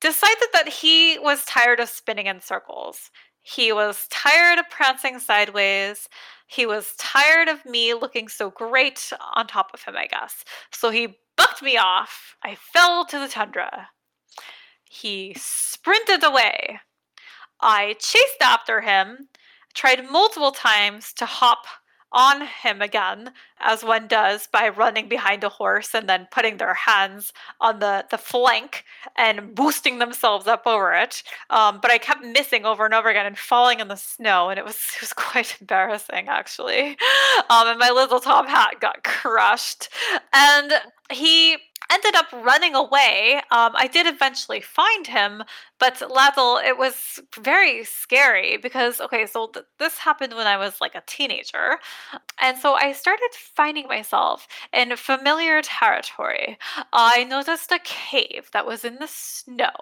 decided that he was tired of spinning in circles. He was tired of prancing sideways. He was tired of me looking so great on top of him, I guess. So he bucked me off. I fell to the tundra. He sprinted away. I chased after him, tried multiple times to hop on him again, as one does by running behind a horse and then putting their hands on the, the flank and boosting themselves up over it. Um, but I kept missing over and over again and falling in the snow, and it was it was quite embarrassing actually. Um, and my little top hat got crushed, and he ended up running away. Um, I did eventually find him, but Laddle, it was very scary because, okay, so th- this happened when I was like a teenager. And so I started finding myself in familiar territory. I noticed a cave that was in the snow.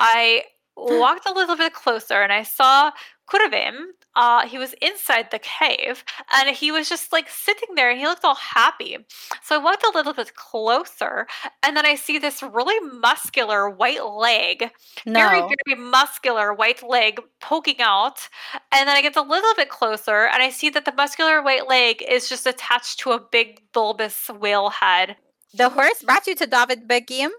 I walked a little bit closer and I saw Kurvim, uh, he was inside the cave and he was just like sitting there and he looked all happy. So I walked a little bit closer and then I see this really muscular white leg, No. very, very muscular white leg poking out. And then I get a little bit closer and I see that the muscular white leg is just attached to a big bulbous whale head. The horse brought you to David Begim?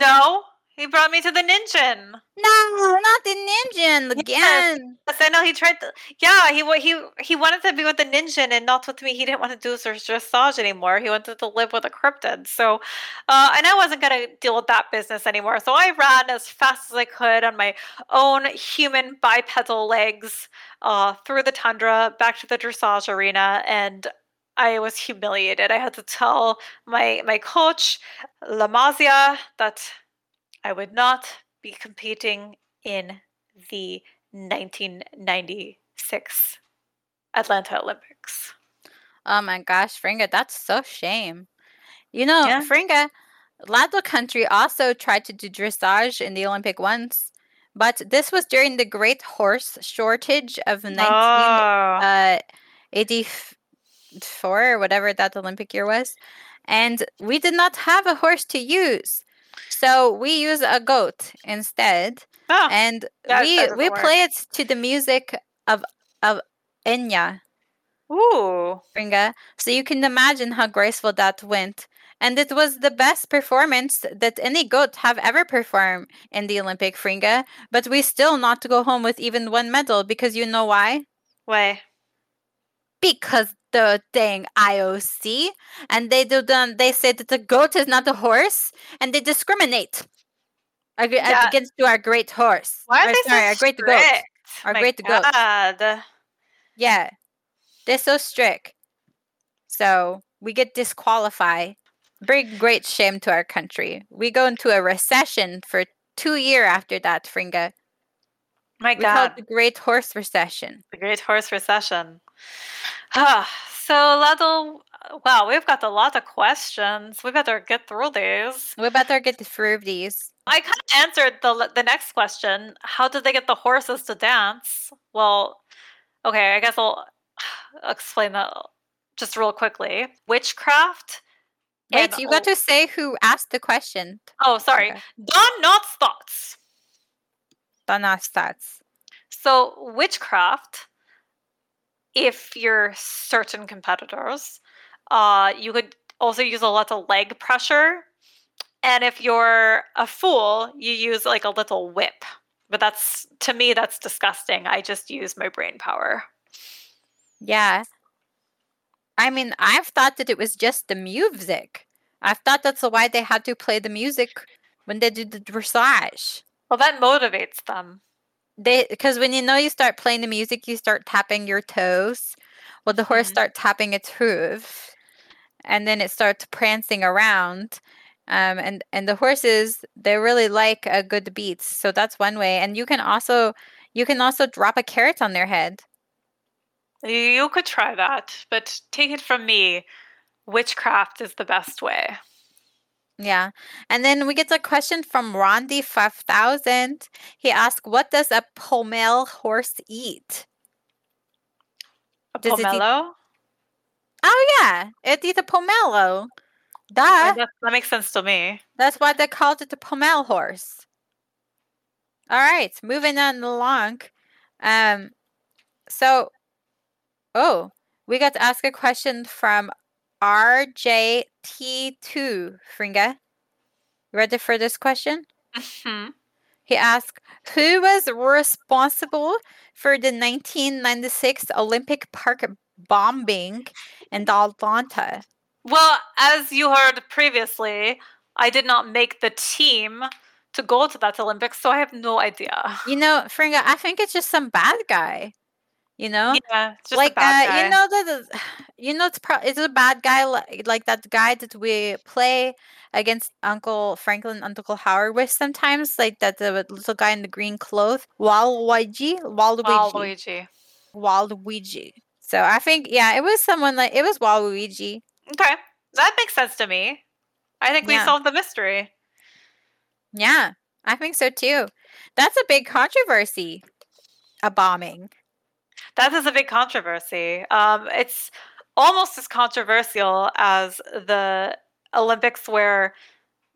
No, he brought me to the Ningen. No, not the ninja again. Yes, I know he tried to. Yeah, he he he wanted to be with the ninja and not with me. He didn't want to do his dressage anymore. He wanted to live with a cryptid. So, uh, and I wasn't gonna deal with that business anymore. So I ran as fast as I could on my own human bipedal legs uh, through the tundra back to the dressage arena, and I was humiliated. I had to tell my my coach Lamazia that I would not be competing in the 1996 Atlanta Olympics. Oh my gosh, Fringa, that's so shame. You know, Yeah. Fringa, Lado country also tried to do dressage in the Olympic once, but this was during the great horse shortage of 1984 Oh, uh, or whatever that Olympic year was. And we did not have a horse to use. So we use a goat instead. oh, And we we work. play it to the music of of Enya. ooh, Fringa. So you can imagine how graceful that went. And it was the best performance that any goat have ever performed in the Olympic Fringa. But we still not to go home with even one medal because you know why? way. Because the dang IOC and they do the, they say that the goat is not a horse and they discriminate Yeah. against to our great horse. Why Or are they sorry, so our great goat. Our My great goat. God. Yeah. They're so strict. So we get disqualified. Bring great shame to our country. We go into a recession for two year after that, Fringa. My We God. the Great Horse Recession. The Great Horse Recession. Ah, so, Ladle, wow, we've got a lot of questions. We better get through these. We better get through these. I kind of answered the the next question. How did they get the horses to dance? Well, okay, I guess I'll explain that just real quickly. Witchcraft. Wait, and you got to say who asked the question. Oh, sorry. Okay. Don Knot's thoughts. Donna stats. So, witchcraft, if you're certain competitors, uh, you could also use a lot of leg pressure. And if you're a fool, you use like a little whip. But that's, to me, that's disgusting. I just use my brain power. Yeah. I mean, I've thought that it was just the music. I've thought that's why they had to play the music when they did the dressage. Well, that motivates them. They because when you know you start playing the music you start tapping your toes well the horse Mhm. starts tapping its hoof and then it starts prancing around um, and and the horses they really like a good beat so that's one way and you can also you can also drop a carrot on their head You could try that, but take it from me, witchcraft is the best way. Yeah and then we get a question from rondi 5000 he asked what does a pommel horse eat A Does it eat- pomelo? oh yeah it eats a pomelo Uh, duh that, that makes sense to me. That's why they called it the Pommel horse. All right, moving on along. Um, so, oh, we got to ask a question from RJT2. Fringa, you ready for this question? Mhm. He asked, "Who was responsible for the 1996 Olympic Park bombing in Atlanta?" Well, as you heard previously, I did not make the team to go to that Olympics, so I have no idea. You know, Fringa, I think it's just some bad guy. You know, Yeah, like uh, you know that you know it's pro- it's a bad guy like, like that guy that we play against Uncle Franklin, Uncle Howard with sometimes, like that the little guy in the green clothes, Waluigi, Waluigi, Waluigi. Waluigi. So I think yeah, it was someone like it was Waluigi. Okay, that makes sense to me. I think we Yeah. solved the mystery. Yeah, I think so too. That's a big controversy. A bombing. That is a big controversy. Um, it's almost as controversial as the Olympics, where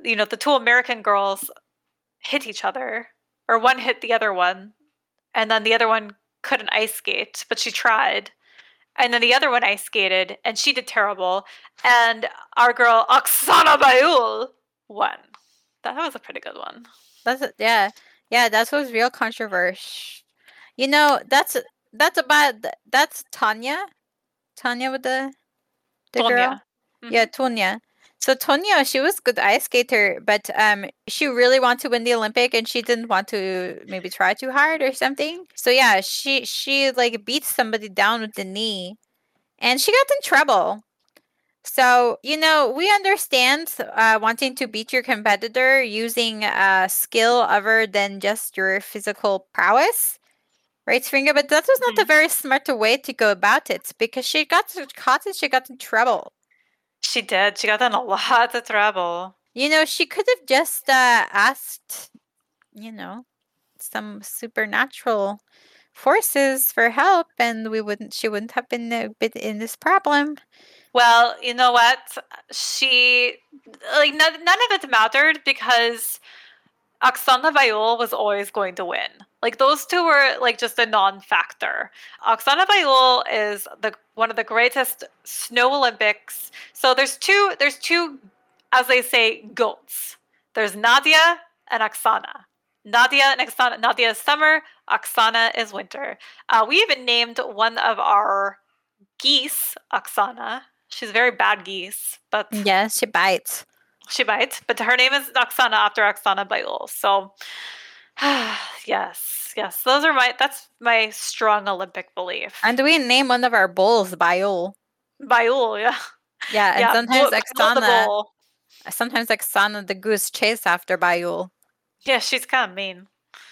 you know the two American girls hit each other, or one hit the other one, and then the other one couldn't ice skate, but she tried. And then the other one ice skated, and she did terrible. And our girl Oksana Baiul won. That was a pretty good one. That's yeah, yeah. That was real controversial. You know, that's that's about that's Tanya, Tanya with the the girl. Tonya. Yeah, Tonya. So Tonya, she was good ice skater, but um, she really wanted to win the Olympic, and she didn't want to maybe try too hard or something. So yeah, she she like beat somebody down with the knee, and she got in trouble. So you know we understand uh, wanting to beat your competitor using a skill other than just your physical prowess, right, Springer? But that was not a very smart way to go about it because she got caught and she got in trouble. She did. She got in a lot of trouble. You know, she could have just uh, asked, you know, some supernatural forces for help, and we wouldn't. She wouldn't have been a bit in this problem. Well, you know what? She like none, none of it mattered because Oksana Baiul was always going to win. Like those two were like just a non-factor. Oksana Baiul is the one of the greatest snow Olympics. So there's two there's two as they say goats. There's Nadia and Oksana. Nadia and Oksana. Nadia is summer. Oksana is winter. Uh, we even named one of our geese Oksana. She's a very bad geese, but Yes, she bites. she bites. But her name is Oksana after Oksana Baiul. So, yes, yes, those are my. That's my strong Olympic belief. And we name one of our bulls Biol. Baiul, yeah, Yeah, and yeah. sometimes Baiul the sometimes Oksana the goose chase after Biol. Yeah, she's kind of mean.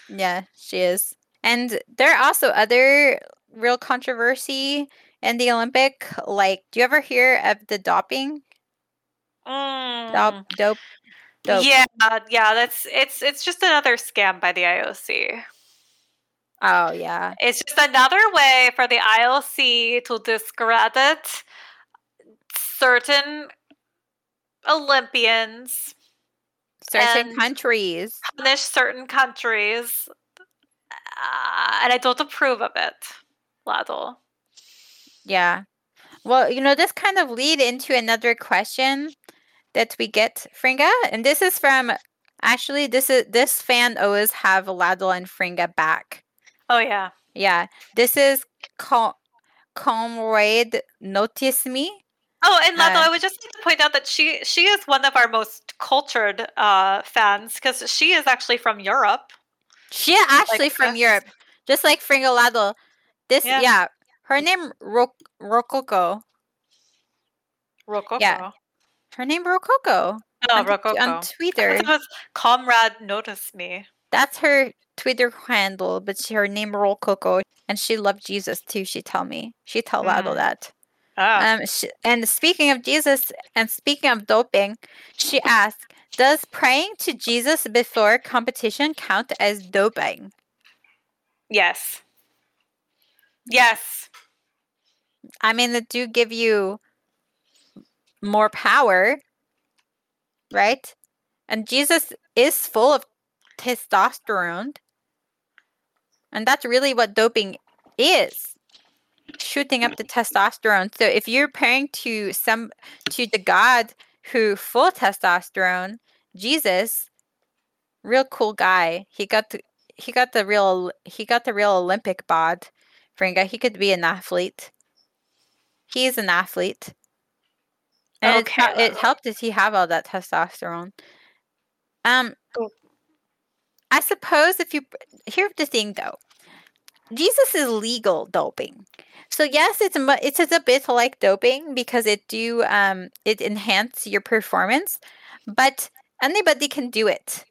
Yeah, she is. And there are also other real controversy in the Olympic. Like, do you ever hear of the doping? Mm. Dop, dope, dope. Yeah, yeah. That's it's it's just another scam by the IOC. Oh yeah. It's just another way for the IOC to discredit certain Olympians, Certain countries. punish certain countries, uh, and I don't approve of it, Ladle. Yeah. Well, you know, this kind of lead into another question that we get, Fringa, and this is from actually this is this fan always have Ladle and Fringa back. Oh yeah, Yeah. This is Com- Comrade Notice Me. Oh, and Ladle, Uh, I would just like to point out that she she is one of our most cultured uh, fans because she is actually from Europe. She actually from us. Europe, just like Fringa Ladle. This Yeah. yeah. Her name Ro- Rococo. Rococo. Yeah. Her name Rococo. Oh, on, Rococo. on Twitter. thought it was Comrade Notice Me. That's her Twitter handle, but she, her name Rococo, and she loved Jesus too. She tell me. She tell Mm. that. Ah. Um, sh and speaking of Jesus, and speaking of doping, she asked, "Does praying to Jesus before competition count as doping?" yes. Yes. I mean, it do give you more power, right? And Jesus is full of testosterone. And that's really what doping is. Shooting up the testosterone. So if you're praying to some to the God who full testosterone, Jesus, real cool guy. He got the he got the real he got the real Olympic bod. Fringa, he could be an athlete. He's an athlete. And Okay, it, it helped that he have all that testosterone. Um, Cool. I suppose if you here's the thing though, Jesus is legal doping. So yes, it's mu- it's a bit like doping because it do um it enhance your performance, but anybody can do it.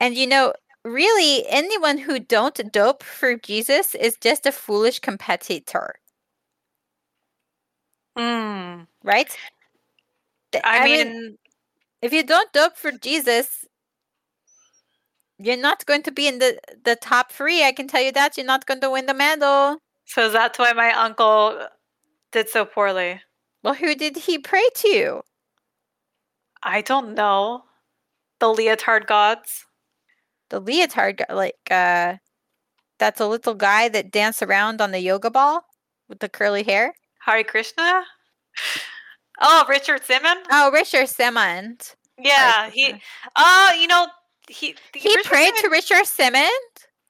And you know, really anyone who don't dope for Jesus is just a foolish competitor, Mm. right? Th- I, mean, if you don't dope for Jesus, you're not going to be in the the top three. I can tell you that you're not going to win the medal. so that's why my uncle did so poorly. Well, who did he pray to? I don't know. The leotard gods. The leotard, like uh, that's a little guy that danced around on the yoga ball with the curly hair. Hare Krishna? Oh, Richard Simmons? Oh, Richard Simmons. Yeah, he Krishna. uh you know he He Richard prayed Simmons- to Richard Simmons.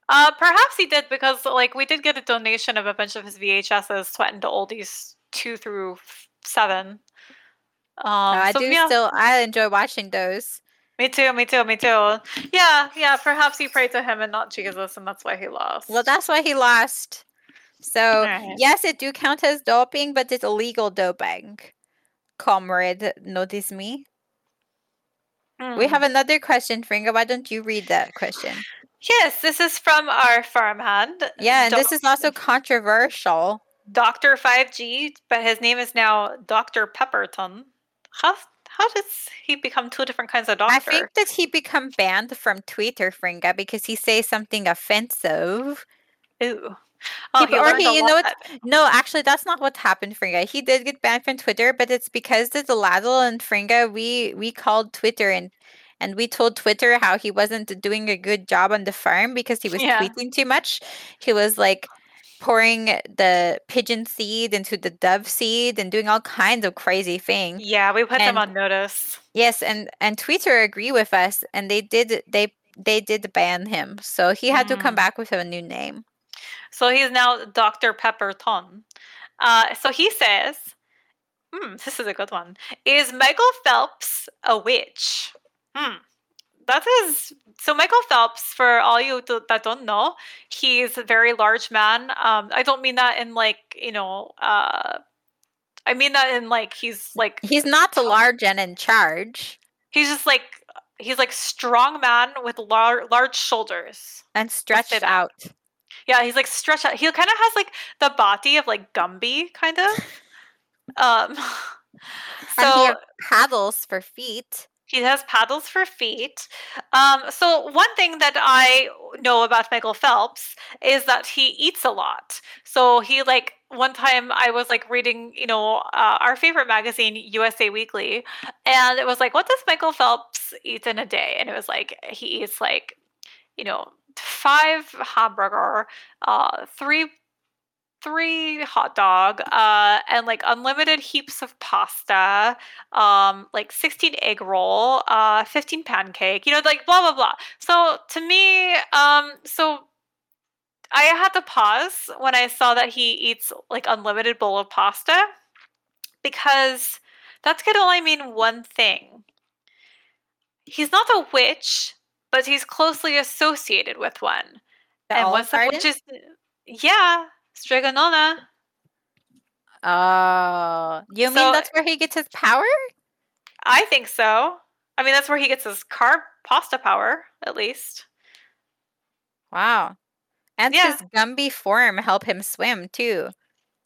Uh perhaps he did because like we did get a donation of a bunch of his VHSs sweating to oldies two through seven. Um I so, do yeah, still. I enjoy watching those. me too, me too, me too. Yeah, yeah, perhaps he prayed to him and not Jesus and that's why he lost. Well, that's why he lost. So Alright. yes, it do count as doping, but it's illegal doping. Comrade, notice me. We Hmm. have another question, Fringa. Why don't you read that question? Yes, this is from our farmhand. Yeah, and Doc- this is also controversial. Dr. 5G, but his name is now Dr. Pepperton. How how does he become two different kinds of doctor? I think that he become banned from Twitter, Fringa, because he says something offensive. Ooh. Oh, He- he or he- you know lot. No, actually, that's not what happened, Fringa. He did get banned from Twitter, but it's because the Deladel and Fringa, we we called Twitter and and we told Twitter how he wasn't doing a good job on the farm because he was Yeah. tweeting too much. He was like pouring the pigeon seed into the dove seed and doing all kinds of crazy things. Yeah, we put them on notice. Yes, and and Twitter agree with us, and they did they they did ban him, so he had to come Mm. back with a new name. So he's now Dr. Pepperton. Uh, so he says, hmm, this is a good one. Is Michael Phelps a witch? Hmm. That is so. Michael Phelps, for all you th- that don't know, he's a very large man. Um, I don't mean that in like you know. Uh, I mean that in like he's like He's not the large and in charge he's just like he's like strong man with lar- large shoulders. and stretched that. out. Yeah, he's like stretched out. He kind of has like the body of like Gumby, kind of. um, and he so has paddles for feet. he has paddles for feet. Um, so one thing that I know about Michael Phelps is that he eats a lot. So he like one time I was like reading, you know, uh, our favorite magazine, USA Weekly, and it was like, what does Michael Phelps eat in a day? And it was like he eats like, you know, five hamburger, uh, three three hot dog uh and like unlimited heaps of pasta um like 16 egg roll uh 15 pancake you know like blah blah blah. So to me um so i had to pause when i saw that he eats like unlimited bowl of pasta because that could only mean one thing. He's not a witch but he's closely associated with one The and what's that? Which is, yeah Strega Nona. Oh, you So- mean that's where he gets his power? I think so. I mean, that's where he gets his carb pasta power, at least. Wow. And Yeah. his Gumby form help him swim too.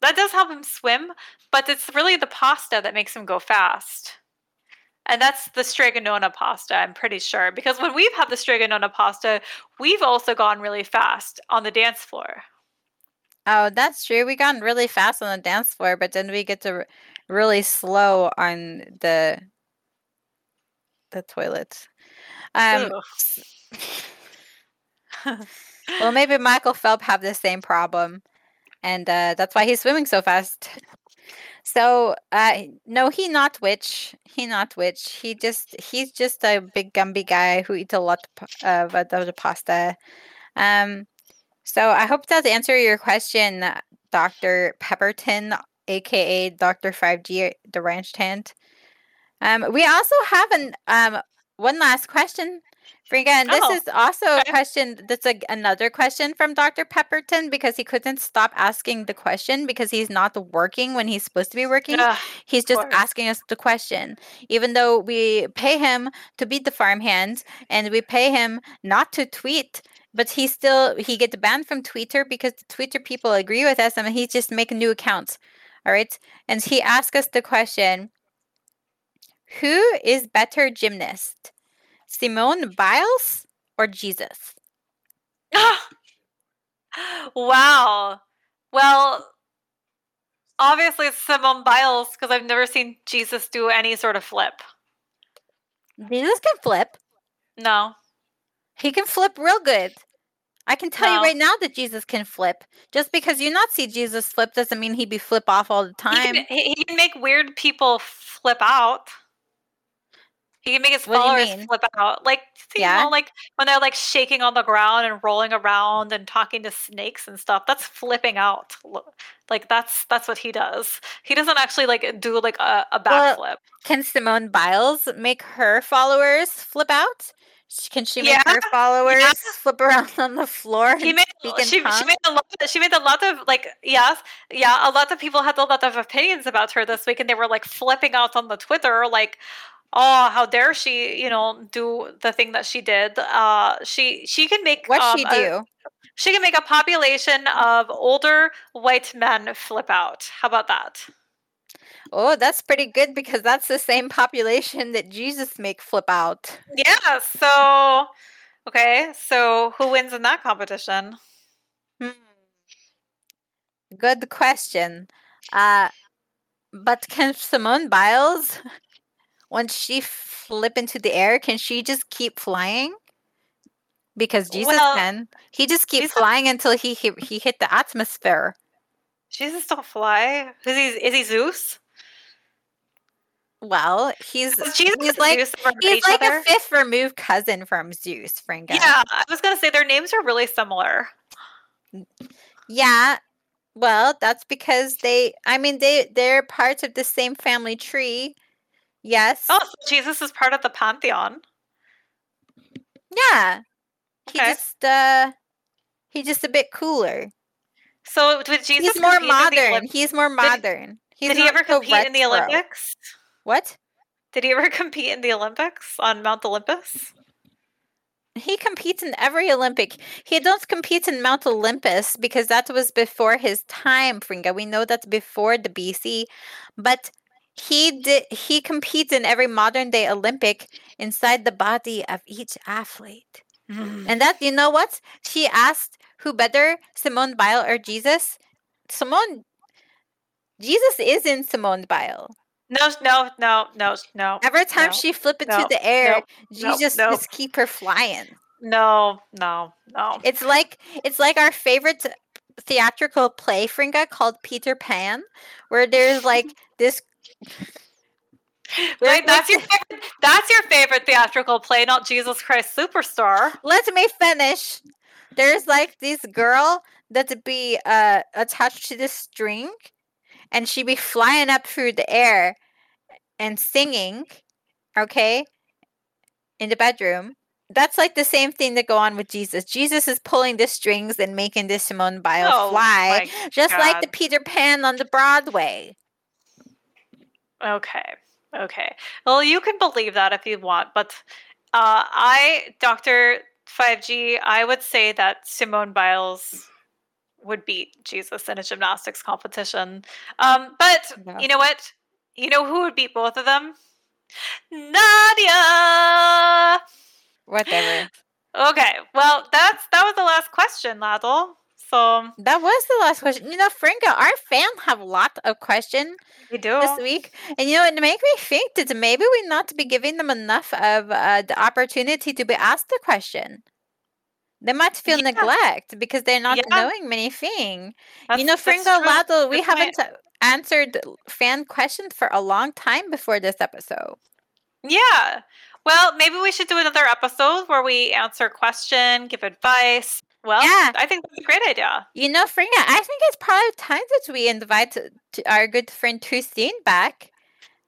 That does help him swim, but it's really the pasta that makes him go fast. And that's the Strega Nona pasta, I'm pretty sure. Because when we've had the Strega Nona pasta, we've also gone really fast on the dance floor. Oh, that's true. We got really fast on the dance floor, but then we get to r- really slow on the the toilets. Um, well, maybe Michael Phelps have the same problem, and uh, that's why he's swimming so fast. So, uh, no, he not witch. He not witch. He just he's just a big Gumby guy who eats a lot of, of the pasta. Um, so I hope that answered your question, Doctor Pepperton, aka Doctor Five G, the ranch tent. Um, we also have an um one last question And this Oh, is also a question that's a, another question from Dr. Pepperton because he couldn't stop asking the question because he's not working when he's supposed to be working. He's just asking us the question. Even though we pay him to beat the farmhands and we pay him not to tweet, but he still he gets banned from Twitter because the Twitter people agree with us and he's just making new accounts. All right. And he asked us the question Who is better gymnast? Simone Biles or Jesus? wow. Well, obviously it's Simone Biles because I've never seen Jesus do any sort of flip. Jesus can flip. No. He can flip real good. I can tell you right now that Jesus can flip. Just because you not see Jesus flip doesn't mean he'd be flip off all the He time. can, he, he can make weird people flip out. He can make his What do you followers flip out. Like, you Yeah? know, like when they're like shaking on the ground and rolling around and talking to snakes and stuff. That's flipping out. Like that's that's what he does. He doesn't actually like do like a, a Well, backflip. Can Simone Biles make her followers flip out? Can she make Yeah, her followers flip around on the floor He made she, she made a lot she made a lot of like yes yeah a lot of people had a lot of opinions about her this week and they were like flipping out on the Twitter like oh how dare she you know do the thing that she did uh she she can make What um, she a- do? she can make a population of older white men flip out how about that Oh, that's pretty good because that's the same population that Jesus make flip out. yeah so okay so who wins in that competition Hmm. Good question. Uh, but can Simone Biles, once she flip into the air, can she just keep flying? Because Jesus Well, can. He just keep he's a- flying until he, he he hit the atmosphere. Jesus don't fly is he is he Zeus Well, he's Jesus he's like Zeus he's like other? a fifth removed cousin from Zeus, Franca. Yeah, I was gonna say their names are really similar. Yeah. Well, that's because they I mean they they're parts of the same family tree. Yes. Oh, so Jesus is part of the pantheon. Yeah. He Okay. just uh he's just a bit cooler. So with Jesus? he's more compete in the modern. He's more modern. He's did he ever compete in the. Olympics? What? Did he ever compete in the Olympics on Mount Olympus? He competes in every Olympic. He don't compete in Mount Olympus because that was before his time, Fringa. We know that's before the BC. But he did he competes in every modern day Olympic inside the body of each athlete. Mm. And that you know what? She asked who better, Simone Bile or Jesus? Simone Jesus is in Simone Bile. No, no, no, no, no, Every time no, she flip into no, the air, nope, Jesus just keep her flying. no, no, no. It's like it's like our favorite theatrical play, Fringa, called Peter Pan, where there's like this. Right, that's your favorite, that's your favorite theatrical play, not Jesus Christ Superstar. let me finish. There's like this girl that be uh attached to this string, and she be flying up through the air and singing, okay, in the bedroom. That's like the same thing that go on with Jesus. Jesus is pulling the strings and making this Simone Biles Oh fly, just like the Peter Pan on the Broadway. Okay. Okay. Well, you can believe that if you want, but uh, I, Dr. 5G, I would say that Simone Biles would beat Jesus in a gymnastics competition. Um, but Yeah. you know what? You know who would beat both of them? Nadia. Whatever. Okay. Well, that's that was the last question, Ladle. So That was the last question. You know, Franca, our fans have a lot of questions we do. this week, and you know, it make me think that maybe we not be giving them enough of uh, the opportunity to be asked the question. They might feel Yeah. neglect because they're not Yeah. knowing many things. That's, you know, true. Lado, we haven't answered fan questions for a long time before this episode. Yeah. Well, maybe we should do another episode where we answer question, give advice. Well, Yeah. I think that's a great idea. You know, Fringa, I think it's probably time that we invite our good friend Christine back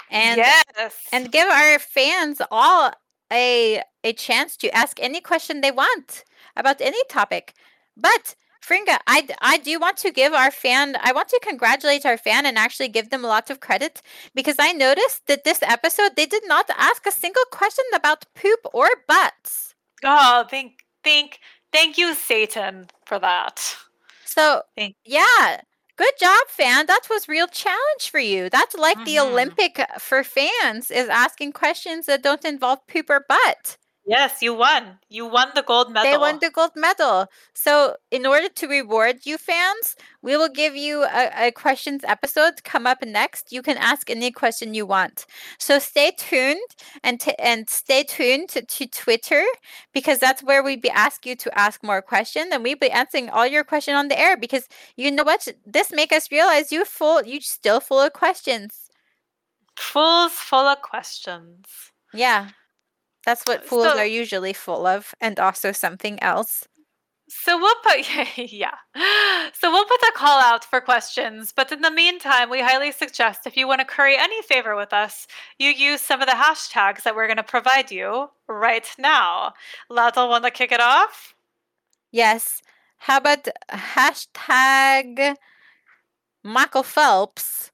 and yes. and give our fans all a a chance to ask any question they want about any topic. But Fringa, I, I do want to give our fan I want to congratulate our fan and actually give them lots of credit because I noticed that this episode they did not ask a single question about poop or butts. oh, thank thank thank you, Satan, for that. So yeah, good job, fan. That was real challenge for you. That's like the Mhm. Olympic for fans is asking questions that don't involve poop or butt. Yes, you won. You won the gold medal. They won the gold medal. So, in order to reward you fans, we will give you a, a questions episode come up next. You can ask any question you want. So stay tuned and t- and stay tuned to, to Twitter because that's where we be ask you to ask more questions and we be answering all your question on the air because you know what this make us realize you full you still full of questions. Fools full of questions. Yeah. That's what fools so- are usually full of and also something else. So we'll put yeah. So we'll put the call out for questions, but in the meantime, we highly suggest if you want to curry any favor with us, you use some of the hashtags that we're going to provide you right now. Laddle want to kick it off? Yes. How about hashtag Michael Phelps?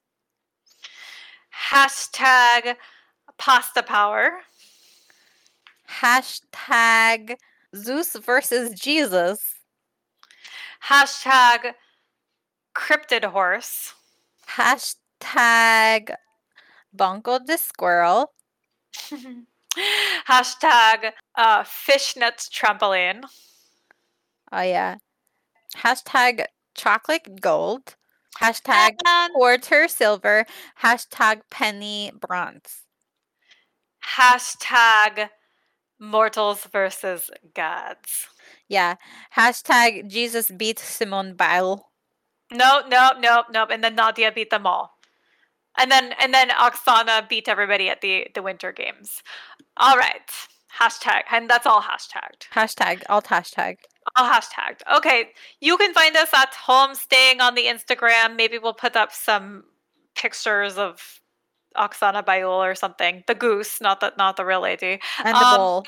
Hashtag pasta power. Hashtag Zeus versus Jesus. Hashtag cryptid horse. Hashtag Bongo the Squirrel. Hashtag uh, fishnet trampoline. Oh, yeah. Hashtag chocolate gold. Hashtag And quarter silver. Hashtag penny bronze. hashtag mortals versus gods. Yeah. Hashtag Jesus beat Simone Biles. No, no, no, no. And then Nadia beat them all. And then and then Oksana beat everybody at the the winter games. All right. Hashtag and that's all hashtagged. Hashtag All hashtag. All hashtagged. Okay. You can find us at home staying on the Instagram. Maybe we'll put up some pictures of Oksana Baiul or something. The goose, not the not the real lady. And the Um, bowl.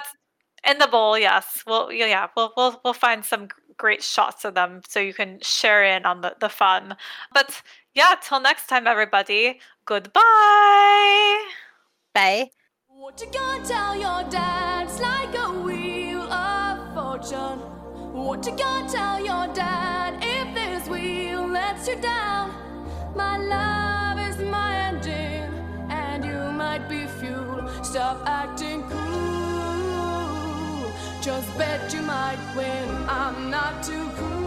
In the bowl, yes. We'll yeah, yeah, we'll we'll we'll find some great shots of them so you can share in on the, the fun. But yeah, till next time everybody. Goodbye. Bye. What you gonna tell your dad? Like a wheel of fortune. What you gonna tell your dad if this wheel lets you down? My love stop acting cool. Just bet you might win. I'm not too cool.